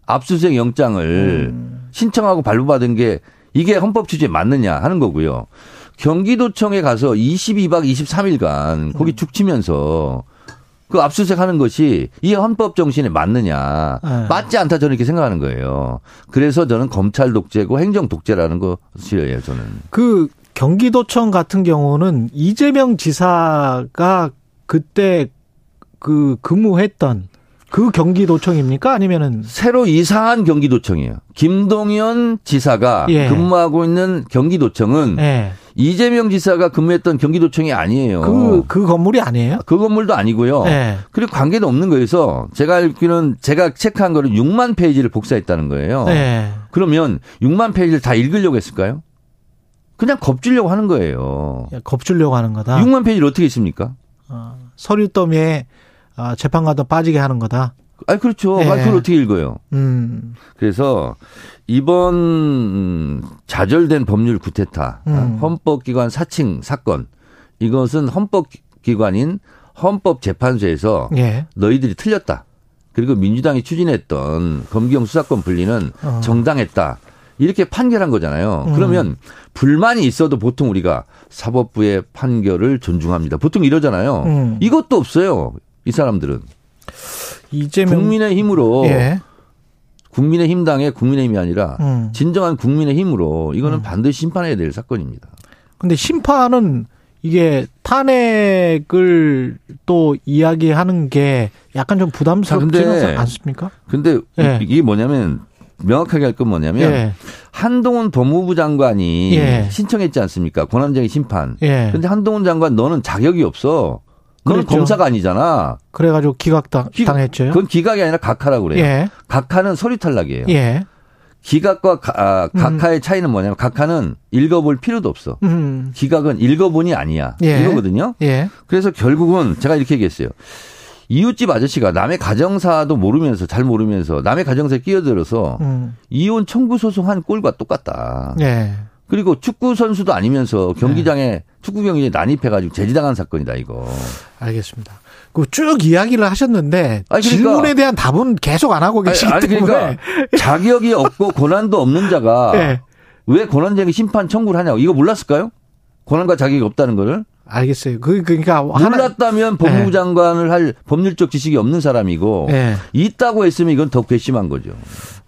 압수수색 영장을 음. 신청하고 발부받은 게 이게 헌법 취지에 맞느냐 하는 거고요. 경기도청에 가서 22박 23일간 거기 음. 죽치면서 그 압수수색 하는 것이 이 헌법 정신에 맞느냐. 네. 맞지 않다 저는 이렇게 생각하는 거예요. 그래서 저는 검찰 독재고 행정 독재라는 것이에요, 저는. 그 경기도청 같은 경우는 이재명 지사가 그때 그 근무했던 그 경기도청입니까? 아니면은 새로 이사한 경기도청이에요. 김동연 지사가 예. 근무하고 있는 경기도청은 예. 이재명 지사가 근무했던 경기도청이 아니에요. 그, 그 건물이 아니에요? 그 건물도 아니고요. 예. 그리고 관계도 없는 거여서 제가 알기로는 제가 체크한 거는 6만 페이지를 복사했다는 거예요. 예. 그러면 6만 페이지를 다 읽으려고 했을까요? 그냥 겁주려고 하는 거예요. 겁주려고 하는 거다. 6만 페이지를 어떻게 있습니까? 어, 서류 더미에 아, 재판 가도 빠지게 하는 거다. 아, 그렇죠. 예. 말 그걸 어떻게 읽어요? 음. 그래서 이번 음, 좌절된 법률 구태타 음. 헌법기관 사칭 사건 이것은 헌법기관인 헌법재판소에서 예. 너희들이 틀렸다. 그리고 민주당이 추진했던 검경 수사권 분리는 어. 정당했다. 이렇게 판결한 거잖아요. 음. 그러면 불만이 있어도 보통 우리가 사법부의 판결을 존중합니다. 보통 이러잖아요. 음. 이것도 없어요. 이 사람들은 이재명 국민의 힘으로 예. 국민의 힘당의 국민의 힘이 아니라 음. 진정한 국민의 힘으로 이거는 반드시 심판해야 될 사건입니다. 근데 심판은 이게 탄핵을 또 이야기하는 게 약간 좀 근데 않습니까? 근데 예. 이게 뭐냐면 명확하게 할 건 뭐냐면 예. 한동훈 법무부 장관이 예. 신청했지 않습니까? 권한쟁의 심판. 예. 근데 한동훈 장관 너는 자격이 없어. 너는 그랬죠. 검사가 아니잖아. 그래가지고 기각당 기- 당했죠. 그건 기각이 아니라 각하라고 그래요. 예. 각하는 서류 탈락이에요. 예. 기각과 가- 아, 각하의 차이는 뭐냐면 각하는 읽어볼 필요도 없어. 음. 기각은 읽어보니 아니야. 예. 이거거든요. 예. 그래서 결국은 제가 이렇게 얘기했어요. 이웃집 아저씨가 남의 가정사도 모르면서 잘 모르면서 남의 가정사에 끼어들어서 음. 이혼 청구 소송한 꼴과 똑같다. 예. 그리고 축구 선수도 아니면서 경기장에 축구 경기에 난입해가지고 제지당한 사건이다 이거. 알겠습니다. 그쭉 이야기를 하셨는데 아니, 그러니까- 질문에 대한 답은 계속 안 하고 계시기 아니, 때문에 그러니까 자격이 없고 권한도 없는 자가 예. 왜 권한쟁의 심판 청구를 하냐고 이거 몰랐을까요? 권한과 자격이 없다는 거를 알겠어요. 그 그러니까 하나 몰랐다면 법무부 예. 장관을 할 법률적 지식이 없는 사람이고 예. 있다고 했으면 이건 더 괘씸한 거죠.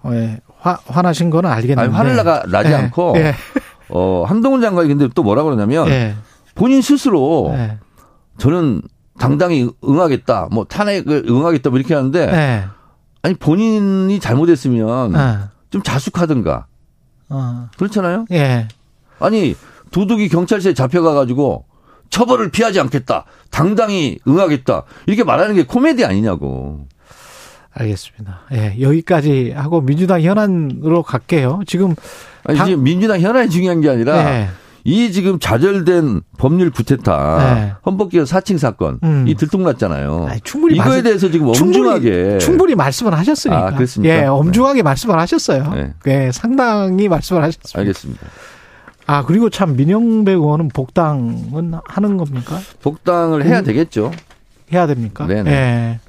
어, 예. 화, 화나신 거는 알겠는데. 아니, 화를 나가 나지 예. 않고 예. 어 한동훈 장관이 근데 또 뭐라 그러냐면 예. 본인 스스로 예. 저는 당당히 응하겠다, 뭐 탄핵을 응하겠다, 뭐 이렇게 하는데 예. 아니 본인이 잘못했으면 어. 좀 자숙하든가 어. 그렇잖아요. 예. 아니 도둑이 경찰서에 잡혀가 가지고 처벌을 피하지 않겠다, 당당히 응하겠다 이렇게 말하는 게 코미디 아니냐고. 알겠습니다. 예. 여기까지 하고 민주당 현안으로 갈게요. 지금 아니, 당- 지금 민주당 현안이 중요한 게 아니라 예. 이 지금 좌절된 법률 구태타 네. 헌법기관 사칭 사건 음. 이 들통났잖아요. 아니, 충분히 이거에 말씀- 대해서 지금 엄중하게 충분히, 충분히 말씀을 하셨으니까. 아, 그렇습니까? 예, 엄중하게 말씀을 하셨어요. 네. 예, 상당히 말씀을 하셨습니다. 알겠습니다. 아, 그리고 참 민영배 의원은 복당은 하는 겁니까? 복당을 해야 음. 되겠죠. 해야 됩니까? 네네. 예.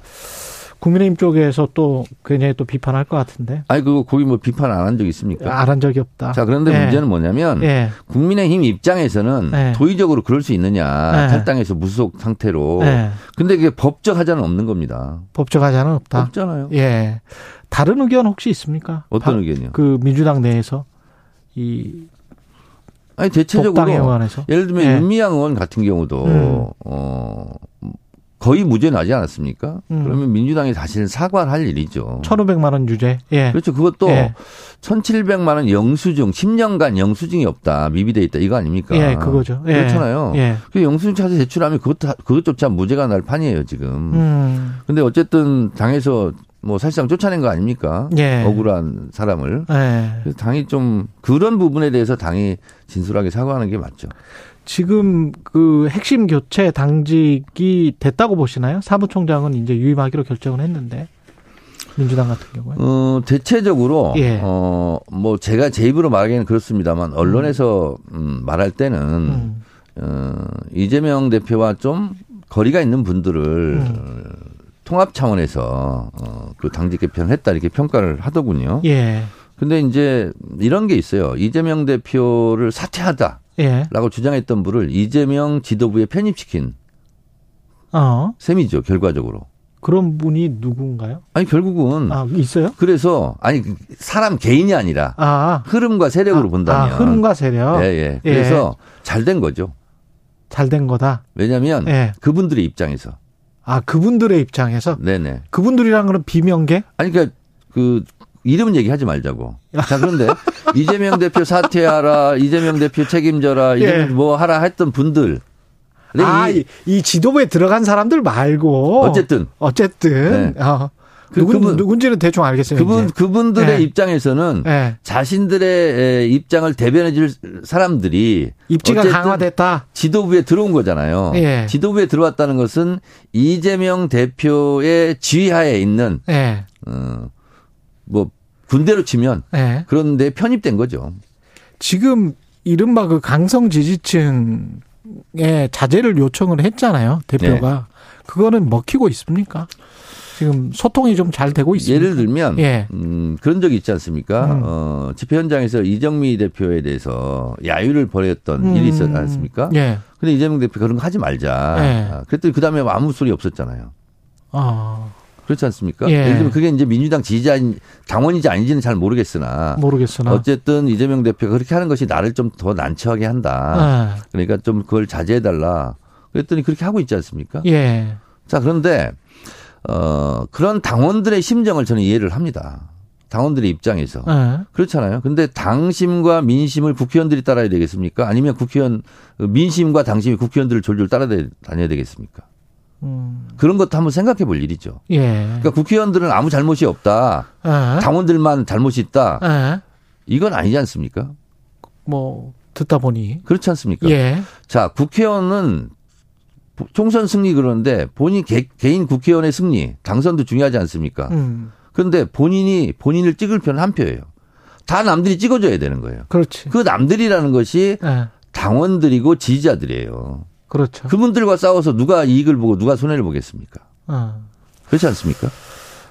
국민의힘 쪽에서 또 굉장히 또 비판할 것 같은데. 아니 그거 거기 뭐 비판 안 한 적 있습니까? 안 한 적이 없다. 자 그런데 예. 문제는 뭐냐면 예. 국민의힘 입장에서는 네. 도의적으로 그럴 수 있느냐 네. 탈당해서 무소속 상태로. 예. 근데 그게 법적 하자는 없는 겁니다. 법적 하자는 없다. 없잖아요. 예. 다른 의견 혹시 있습니까? 어떤 바- 의견이요? 그 민주당 내에서 이 아니 대체적으로. 예를 들면 예. 윤미향 의원 같은 경우도 음. 어 거의 무죄 나지 않았습니까? 음. 그러면 민주당이 사실은 사과를 할 일이죠. 1,500만 원 유죄. 예. 그렇죠. 그것도 예. 1,700만 원 영수증, 10년간 영수증이 없다, 미비돼 있다 이거 아닙니까? 예, 그거죠. 예. 그렇잖아요. 예. 그 영수증 찾아 제출하면 그것 그것조차 무죄가 날 판이에요 지금. 음. 근데 어쨌든 당에서 뭐 사실상 쫓아낸 거 아닙니까? 예. 억울한 사람을. 예. 당이 좀 그런 부분에 대해서 당이 진솔하게 사과하는 게 맞죠. 지금 그 핵심 교체 당직이 됐다고 보시나요? 사무총장은 이제 유임하기로 결정을 했는데 민주당 같은 경우에. 어, 대체적으로 예. 어, 뭐 제가 제 입으로 말하기는 그렇습니다만 언론에서 음, 말할 때는 음. 어, 이재명 대표와 좀 거리가 있는 분들을 음. 통합 차원에서 어, 그 당직 개편을 했다 이렇게 평가를 하더군요. 예. 근데 이제 이런 게 있어요. 이재명 대표를 사퇴하다라고 예. 주장했던 분을 이재명 지도부에 편입시킨 어. 셈이죠, 결과적으로. 그런 분이 누군가요? 아니 결국은 아, 있어요? 그래서 아니 그 사람 개인이 아니라 아. 흐름과 세력으로 아, 본다면 아, 흐름과 세력. 예, 예. 그래서 잘 된 거죠. 잘 된 거다. 왜냐하면 예. 그분들의 입장에서 아, 그분들의 입장에서 네네. 그분들이란 건 비명계? 아니 그러니까 그 이름 얘기하지 말자고. 자 그런데 이재명 대표 사퇴하라, 이재명 대표 책임져라, 이재명 예. 뭐 하라 했던 분들. 근데 아, 이- 이, 이 지도부에 들어간 사람들 말고 어쨌든 어쨌든 네. 어, 그- 누군 그분- 누군지는 대충 알겠어요. 그분 이제. 그분들의 예. 입장에서는 예. 자신들의 에, 입장을 대변해 줄 사람들이 입지가 강화됐다. 지도부에 들어온 거잖아요. 예. 지도부에 들어왔다는 것은 이재명 대표의 지휘하에 있는 예. 어, 뭐 군대로 치면 예. 그런데 편입된 거죠. 지금 이른바 그 강성 지지층에 자제를 요청을 했잖아요. 대표가. 네. 그거는 먹히고 있습니까? 지금 소통이 좀 잘 되고 있습니다. 예를 들면 예. 음, 그런 적이 있지 않습니까? 음. 어, 집회 현장에서 이정미 대표에 대해서 야유를 벌였던 음. 일이 있었지 않습니까? 예. 근데 이재명 대표 그런 거 하지 말자. 예. 아, 그랬더니 그 다음에 아무 소리 없었잖아요. 어, 그렇지 않습니까? 예. 예를 들면 그게 이제 민주당 지지자 당원인지 아닌지는 잘 모르겠으나 모르겠으나. 어쨌든 이재명 대표가 그렇게 하는 것이 나를 좀 더 난처하게 한다. 예. 그러니까 좀 그걸 자제해 달라. 그랬더니 그렇게 하고 있지 않습니까? 예. 자, 그런데, 어, 그런 당원들의 심정을 저는 이해를 합니다. 당원들의 입장에서. 예. 그렇잖아요. 근데 당심과 민심을 국회의원들이 따라야 되겠습니까? 아니면 국회의원, 민심과 당심이 국회의원들을 졸졸 따라다녀야 되겠습니까? 음. 그런 것도 한번 생각해 볼 일이죠. 예. 그러니까 국회의원들은 아무 잘못이 없다. 예. 당원들만 잘못이 있다. 예. 이건 아니지 않습니까? 뭐 듣다 보니 그렇지 않습니까? 예. 자, 국회의원은 총선 승리 그러는데 본인 개, 인 국회의원의 승리, 당선도 중요하지 않습니까? 음. 그런데 본인이 본인을 찍을 편은 한 표예요. 다 남들이 찍어줘야 되는 거예요. 그렇지. 그 남들이라는 것이 예. 당원들이고 지지자들이에요. 그렇죠. 그분들과 싸워서 누가 이익을 보고 누가 손해를 보겠습니까? 어. 그렇지 않습니까?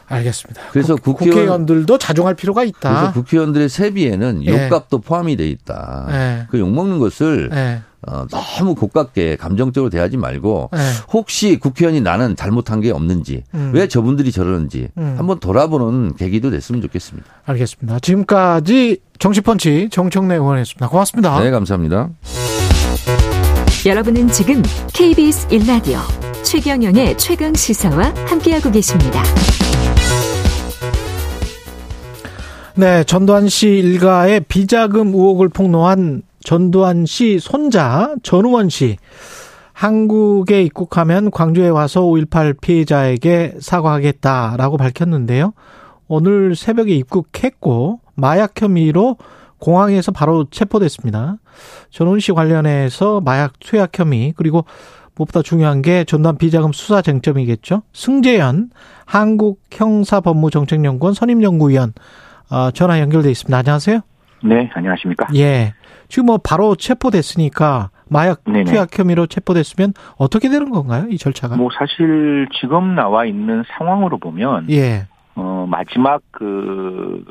알겠습니다. 그래서 국, 국회의원- 국회의원들도 자중할 필요가 그래서 있다. 국회의원들의 세비에는 예. 욕값도 포함이 돼 있다. 예. 그 욕먹는 것을 예. 어, 너무 고깝게 감정적으로 대하지 말고 예. 혹시 국회의원이 나는 잘못한 게 없는지 음. 왜 저분들이 저러는지 음. 한번 돌아보는 계기도 됐으면 좋겠습니다. 알겠습니다. 지금까지 정치펀치 정청래 의원이었습니다. 고맙습니다. 네, 감사합니다. 여러분은 지금 KBS 1라디오 최경영의 최강 시사와 함께하고 계십니다. 네, 전두환 씨 일가의 비자금 의혹을 폭로한 전두환 씨 손자 전우원 씨 한국에 입국하면 광주에 와서 5.18 피해자에게 사과하겠다라고 밝혔는데요. 오늘 새벽에 입국했고 마약 혐의로 공항에서 바로 체포됐습니다. 전우원 씨 관련해서 마약 투약 혐의 그리고 무엇보다 중요한 게 전두환 비자금 수사 쟁점이겠죠. 승재현 한국 형사법무정책연구원 선임연구위원 어, 전화 연결돼 있습니다. 안녕하세요. 네, 안녕하십니까? 예. 지금 뭐 바로 체포됐으니까 마약 네네. 투약 혐의로 체포됐으면 어떻게 되는 건가요? 이 절차가? 뭐 사실 지금 나와 있는 상황으로 보면 예. 어 마지막 그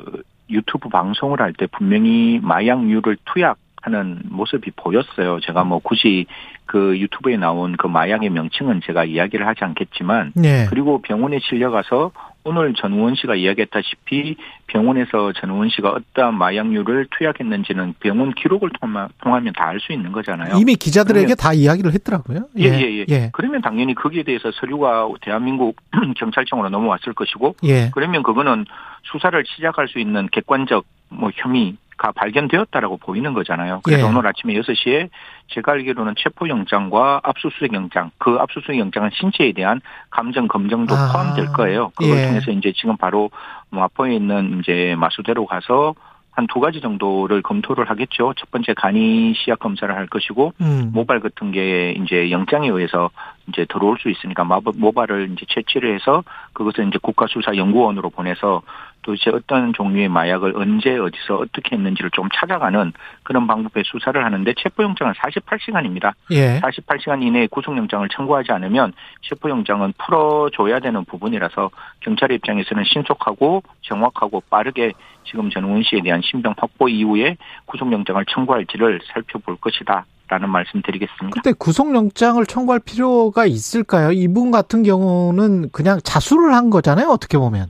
유튜브 방송을 할 때 분명히 마약류를 투약하는 모습이 보였어요. 제가 뭐 굳이 그 유튜브에 나온 그 마약의 명칭은 제가 이야기를 하지 않겠지만 예. 그리고 병원에 실려 가서 오늘 전우원 씨가 이야기했다시피 병원에서 전우원 씨가 어떠한 마약류를 투약했는지는 병원 기록을 통하, 통하면 다 알 수 있는 거잖아요. 이미 기자들에게 다 이야기를 했더라고요. 예, 예, 예, 그러면 당연히 거기에 대해서 서류가 대한민국 경찰청으로 넘어왔을 것이고, 예. 그러면 그거는 수사를 시작할 수 있는 객관적 뭐 혐의 가 발견되었다라고 보이는 거잖아요. 그래서 예. 오늘 아침에 6시에 제가 알기로는 체포영장과 압수수색영장, 그 압수수색영장은 신체에 대한 감정 검증도 아. 포함될 거예요. 그걸 예. 통해서 이제 지금 바로 마포에 있는 이제 마수대로 가서 한두 가지 정도를 검토를 하겠죠. 첫 번째 간이 시약 검사를 할 것이고 음. 모발 같은 게 이제 영장에 의해서 이제 들어올 수 있으니까 모발을 이제 채취를 해서 그것을 이제 국가수사연구원으로 보내서 도대체 어떤 종류의 마약을 언제 어디서 어떻게 했는지를 좀 찾아가는 그런 방법의 수사를 하는데 체포영장은 48시간입니다. 예. 48시간 이내에 구속영장을 청구하지 않으면 체포영장은 풀어줘야 되는 부분이라서 경찰 입장에서는 신속하고 정확하고 빠르게 지금 전우원 씨에 대한 신병 확보 이후에 구속영장을 청구할지를 살펴볼 것이다. 라는 말씀 드리겠습니다. 근데 구속영장을 청구할 필요가 있을까요? 이분 같은 경우는 그냥 자수를 한 거잖아요. 어떻게 보면.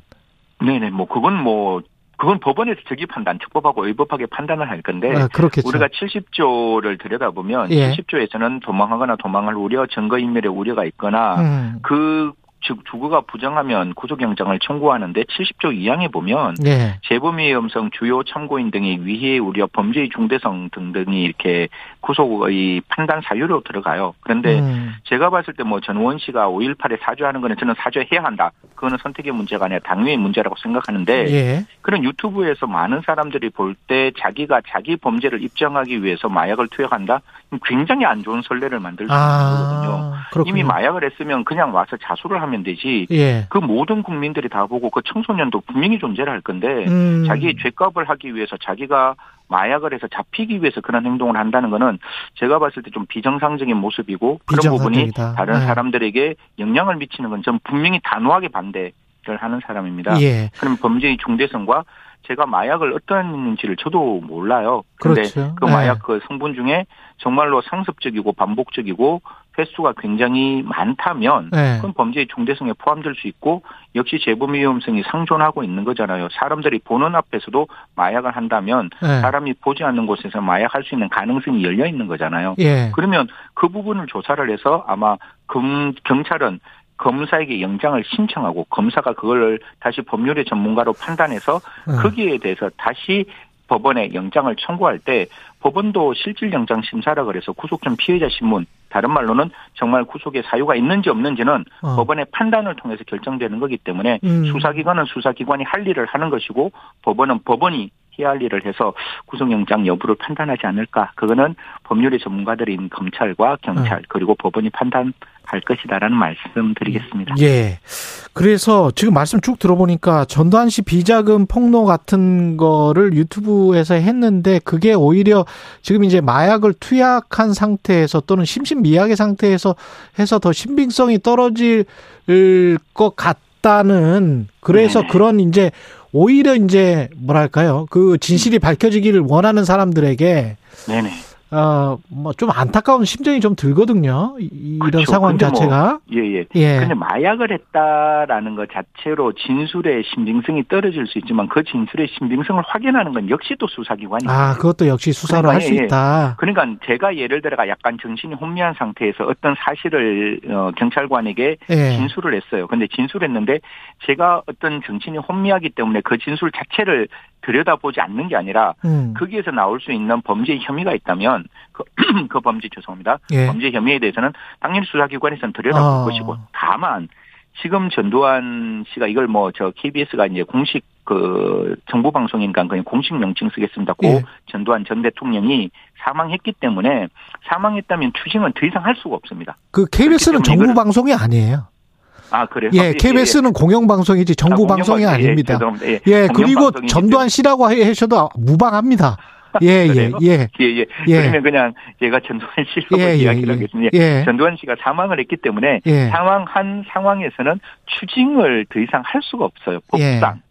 네네, 뭐, 그건 뭐, 그건 법원에서 적기 판단, 적법하고 의법하게 판단을 할 건데, 아. 우리가 70조를 들여다보면, 예. 70조에서는 도망하거나 도망할 우려, 증거인멸의 우려가 있거나, 음. 그, 즉, 주거가 부정하면 구속영장을 청구하는데, 70조 2항에 보면, 예. 재범위험성, 주요 참고인 등의 위해 우려, 범죄의 중대성 등등이 이렇게 구속의 판단 사유로 들어가요. 그런데 음. 제가 봤을 때 뭐 전우원 씨가 5.18에 사죄하는 거는 저는 사죄해야 한다. 그거는 선택의 문제가 아니라 당위의 문제라고 생각하는데 예. 그런 유튜브에서 많은 사람들이 볼 때 자기가 자기 범죄를 입증하기 위해서 마약을 투약한다? 굉장히 안 좋은 선례를 만들 수. 아, 그렇군요. 이미 마약을 했으면 그냥 와서 자수를 하면 되지. 예. 그 모든 국민들이 다 보고 그 청소년도 분명히 존재를 할 건데 음. 자기의 죄값을 하기 위해서 자기가 마약을 해서 잡히기 위해서 그런 행동을 한다는 거는 제가 봤을 때 좀 비정상적인 모습이고 그런 부분이. 다른 네. 사람들에게 영향을 미치는 건 전 분명히 단호하게 반대를 하는 사람입니다. 예. 그럼 범죄의 중대성과 제가 마약을 어떠했는지를 저도 몰라요. 그런데 그렇죠. 그 네. 마약 그 성분 중에 정말로 상습적이고 반복적이고 횟수가 굉장히 많다면 네. 그건 범죄의 중대성에 포함될 수 있고 역시 재범 위험성이 상존하고 있는 거잖아요. 사람들이 보는 앞에서도 마약을 한다면 네. 사람이 보지 않는 곳에서 마약할 수 있는 가능성이 열려 있는 거잖아요. 예. 그러면 그 부분을 조사를 해서 아마 금, 경찰은 검사에게 영장을 신청하고 검사가 그걸 다시 법률의 전문가로 판단해서 음. 거기에 대해서 다시 법원에 영장을 청구할 때 법원도 실질 영장 심사라 그래서 구속 전 피해자 신문 다른 말로는 정말 구속의 사유가 있는지 없는지는 어. 법원의 판단을 통해서 결정되는 거기 때문에 음. 수사기관은 수사기관이 할 일을 하는 것이고 법원은 법원이 일을 해서 구속영장 여부를 판단하지 않을까. 그거는 법률의 전문가들인 검찰과 경찰 그리고 법원이 판단할 것이다라는 말씀 드리겠습니다. 예. 그래서 지금 말씀 쭉 들어보니까 전두환 씨 비자금 폭로 같은 거를 유튜브에서 했는데 그게 오히려 지금 이제 마약을 투약한 상태에서 또는 심신미약의 상태에서 해서 더 신빙성이 떨어질 것 같 다는 그래서 네네. 그런 이제 오히려 이제 뭐랄까요 그 진실이 밝혀지기를 원하는 사람들에게 네네. 어뭐 좀 안타까운 심정이 좀 들거든요 이- 이런 그렇죠. 상황 뭐 자체가 예, 예. 예. 근데 마약을 했다라는 것 자체로 진술의 신빙성이 떨어질 수 있지만 그 진술의 신빙성을 확인하는 건 역시 또 수사기관이에요. 아, 그것도 역시 수사로 할수 그러니까, 예, 예. 있다. 그러니까 제가 예를 들어가 약간 정신이 혼미한 상태에서 어떤 사실을 어, 경찰관에게 예. 진술을 했어요. 근데 진술했는데 제가 어떤 정신이 혼미하기 때문에 그 진술 자체를 들여다보지 않는 게 아니라 음. 거기에서 나올 수 있는 범죄 혐의가 있다면 그, 그 범죄 죄송합니다. 예. 범죄 혐의에 대해서는 당연히 수사기관에서는 들여다볼 아. 것이고 다만 지금 전두환 씨가 이걸 뭐 저 KBS가 이제 공식 그 정부 방송인가 그냥 공식 명칭 쓰겠습니다. 고 예. 전두환 전 대통령이 사망했기 때문에 사망했다면 추징은 더 이상 할 수가 없습니다. 그 KBS는 정부 방송이 아니에요. 아 그래요? 예, KBS는 공영 방송이지 정부 아, 방송이 예, 아닙니다. 예, 예, 공영 그리고 전두환 씨라고 하셔도 무방합니다. 예, 예? 예. 예, 예. 예. 그러면 그냥 제가 전두환 씨라고 예, 예, 이야기를 예. 하겠습니다. 예. 전두환 씨가 사망을 했기 때문에 예. 사망한 상황에서는 추징을 더 이상 할 수가 없어요. 예. 법상.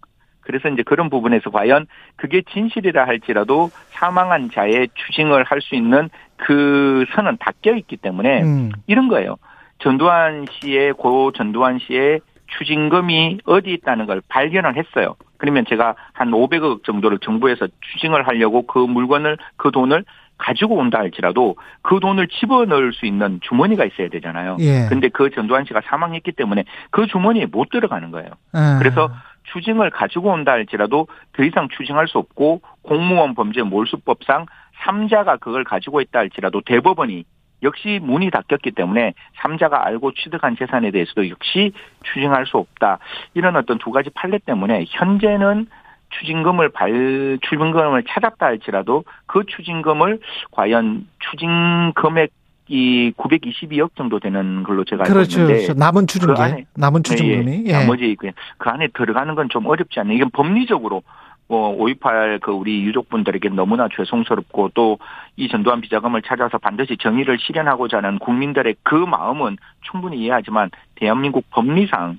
그래서 이제 그런 부분에서 과연 그게 진실이라 할지라도 사망한 자의 추징을 할 수 있는 그 선은 닦여 있기 때문에 음. 이런 거예요. 전두환 씨의 고 전두환 씨의 추징금이 어디 있다는 걸 발견을 했어요. 그러면 제가 한 500억 정도를 정부에서 추징을 하려고 그 물건을 그 돈을 가지고 온다 할지라도 그 돈을 집어넣을 수 있는 주머니가 있어야 되잖아요. 예. 근데 그 전두환 씨가 사망했기 때문에 그 주머니에 못 들어가는 거예요. 예. 그래서 추징을 가지고 온다 할지라도 더 이상 추징할 수 없고 공무원 범죄 몰수법상 3자가 그걸 가지고 있다 할지라도 대법원이 역시 문이 닫혔기 때문에 3자가 알고 취득한 재산에 대해서도 역시 추징할 수 없다. 이런 어떤 두 가지 판례 때문에 현재는 추징금을 발 추징금을 찾았다 할지라도 그 추징금을 과연 추징 금액 이 922억 정도 되는 걸로 제가 알고 그렇죠. 있는데 그렇죠. 남은 그 추징금, 안에 남은 추징금이. 예, 예. 나머지 그, 그 안에 들어가는 건 좀 어렵지 않나. 이건 법리적으로 뭐5.18 그 우리 유족분들에게 너무나 죄송스럽고 또 이 전두환 비자금을 찾아서 반드시 정의를 실현하고자 하는 국민들의 그 마음은 충분히 이해하지만 대한민국 법리상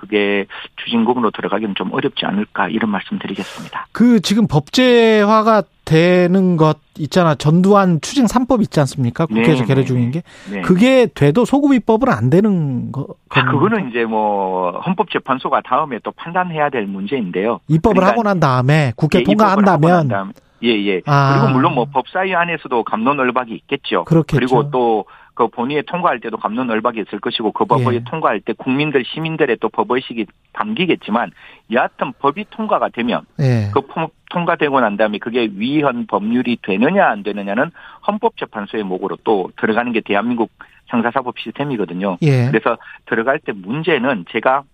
그게 추징금으로 들어가기는 좀 어렵지 않을까 이런 말씀드리겠습니다. 그 지금 법제화가 되는 것 있잖아. 전두환 추징 3법 있지 않습니까? 국회에서 네, 계류 네, 중인 게. 네. 그게 돼도 소급입법은 안 되는 거. 아, 그거는 이제 뭐 헌법재판소가 다음에 또 판단해야 될 문제인데요. 입법을 그러니까 하고 난 다음에 국회 예, 통과한다면 예, 예. 아. 그리고 물론 뭐 법사위 안에서도 감론을박이 있겠죠. 그렇겠죠. 리고 또 그 본회의에 통과할 때도 감론을박이 있을 것이고 그 법이 예. 통과할 때 국민들 시민들의 또 법의식이 담기겠지만 여하튼 법이 통과가 되면 예. 그 통- 통과되고 난 다음에 그게 위헌 법률이 되느냐 안 되느냐는 헌법재판소의 목으로 또 들어가는 게 대한민국 형사사법 시스템이거든요. 예. 그래서 들어갈 때 문제는 제가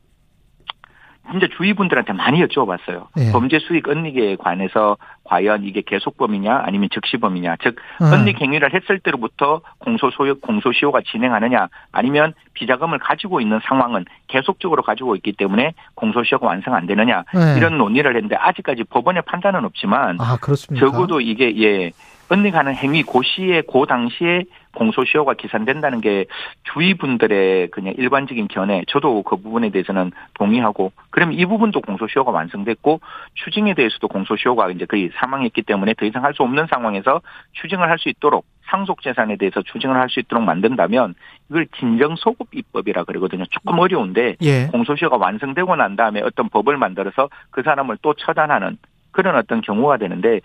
진짜 주위 분들한테 많이 여쭤봤어요. 예. 범죄 수익 은닉에 관해서 과연 이게 계속범이냐 아니면 즉시범이냐. 즉 음. 은닉 행위를 했을 때로부터 공소소요 공소시효가 진행하느냐 아니면 비자금을 가지고 있는 상황은 계속적으로 가지고 있기 때문에 공소시효가 완성 안 되느냐 네. 이런 논의를 했는데 아직까지 법원의 판단은 없지만 아? 적어도 이게 예 은닉하는 행위 고 시에 고 당시에 공소시효가 기산된다는 게 주위 분들의 그냥 일반적인 견해 저도 그 부분에 대해서는 동의하고 그럼 이 부분도 공소시효가 완성됐고 추징에 대해서도 공소시효가 이제 거의 사망했기 때문에 더 이상 할 수 없는 상황에서 추징을 할 수 있도록 상속 재산에 대해서 추징을 할 수 있도록 만든다면 이걸 진정 소급 입법이라 그러거든요. 조금 어려운데 예. 공소시효가 완성되고 난 다음에 어떤 법을 만들어서 그 사람을 또 처단하는 그런 어떤 경우가 되는데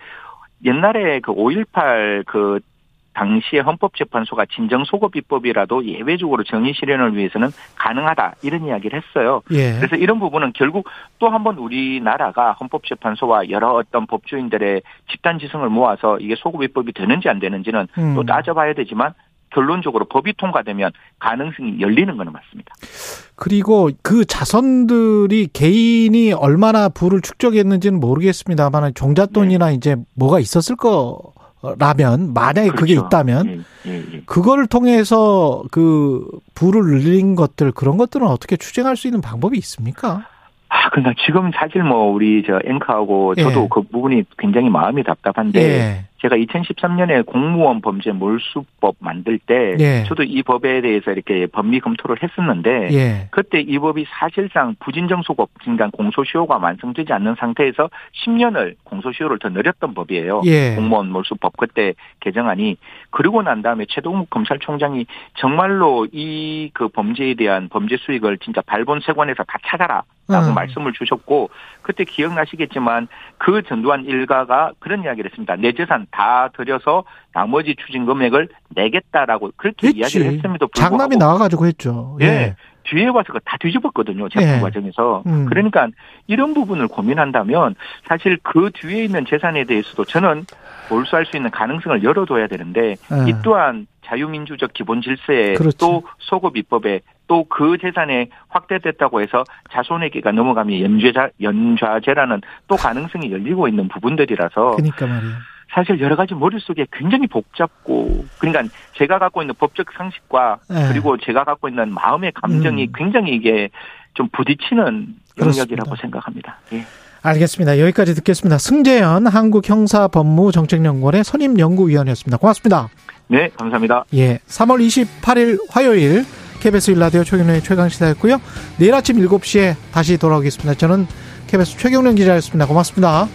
옛날에 그 5.18 그 당시에 헌법재판소가 진정소급입법이라도 예외적으로 정의 실현을 위해서는 가능하다 이런 이야기를 했어요. 예. 그래서 이런 부분은 결국 또 한번 우리나라가 헌법재판소와 여러 어떤 법조인들의 집단 지성을 모아서 이게 소급입법이 되는지 안 되는지는 음. 또 따져봐야 되지만 결론적으로 법이 통과되면 가능성이 열리는 거는 맞습니다. 그리고 그 자손들이 개인이 얼마나 부를 축적했는지는 모르겠습니다만 종잣돈이나 네. 이제 뭐가 있었을 거 라면 만약에 그게 그렇죠. 있다면 예, 예, 예. 그거를 통해서 그 부를 늘린 것들 그런 것들은 어떻게 추징할 수 있는 방법이 있습니까? 아, 그러니까 지금 사실 뭐 우리 저 앵커하고 저도 예. 그 부분이 굉장히 마음이 답답한데 예. 제가 2013년에 공무원 범죄 몰수법 만들 때 예. 저도 이 법에 대해서 이렇게 법리 검토를 했었는데 예. 그때 이 법이 사실상 부진정소급 그러니까 공소시효가 완성되지 않는 상태에서 10년을 공소시효를 더 늘렸던 법이에요. 예. 공무원 몰수법 그때 개정안이 그리고 난 다음에 최동욱 검찰총장이 정말로 이 그 범죄에 대한 범죄 수익을 진짜 발본세관에서 다 찾아라 라고 음. 말씀을 주셨고 그때 기억나시겠지만 그 전두환 일가가 그런 이야기를 했습니다. 내 재산 다 들여서 나머지 추징 금액을 내겠다라고 그렇게 했지. 이야기를 했음에도 불구하고 장남이 나와가지고 했죠. 예. 예. 뒤에 와서 다 뒤집었거든요. 재판 예. 과정에서. 음. 그러니까 이런 부분을 고민한다면 사실 그 뒤에 있는 재산에 대해서도 저는 몰수할 수 있는 가능성을 열어둬야 되는데 예. 이 또한 자유민주적 기본 질서에 그렇죠. 또 소급 입법에 또 그 재산에 확대됐다고 해서 자손에게가 넘어가면 연좌자 연좌제라는 또 가능성이 열리고 있는 부분들이라서 그러니까 말이에요. 사실 여러 가지 머릿속에 굉장히 복잡고 그러니까 제가 갖고 있는 법적 상식과 예. 그리고 제가 갖고 있는 마음의 감정이 음. 굉장히 이게 좀 부딪히는. 영역이라고 생각합니다. 예. 알겠습니다. 여기까지 듣겠습니다. 승재현 한국형사법무정책연구원의 선임연구위원이었습니다. 고맙습니다. 네, 감사합니다. 예. 3월 28일 화요일 KBS 일라디오 최경련의 최강시사였고요. 내일 아침 7시에 다시 돌아오겠습니다. 저는 KBS 최경련 기자였습니다. 고맙습니다.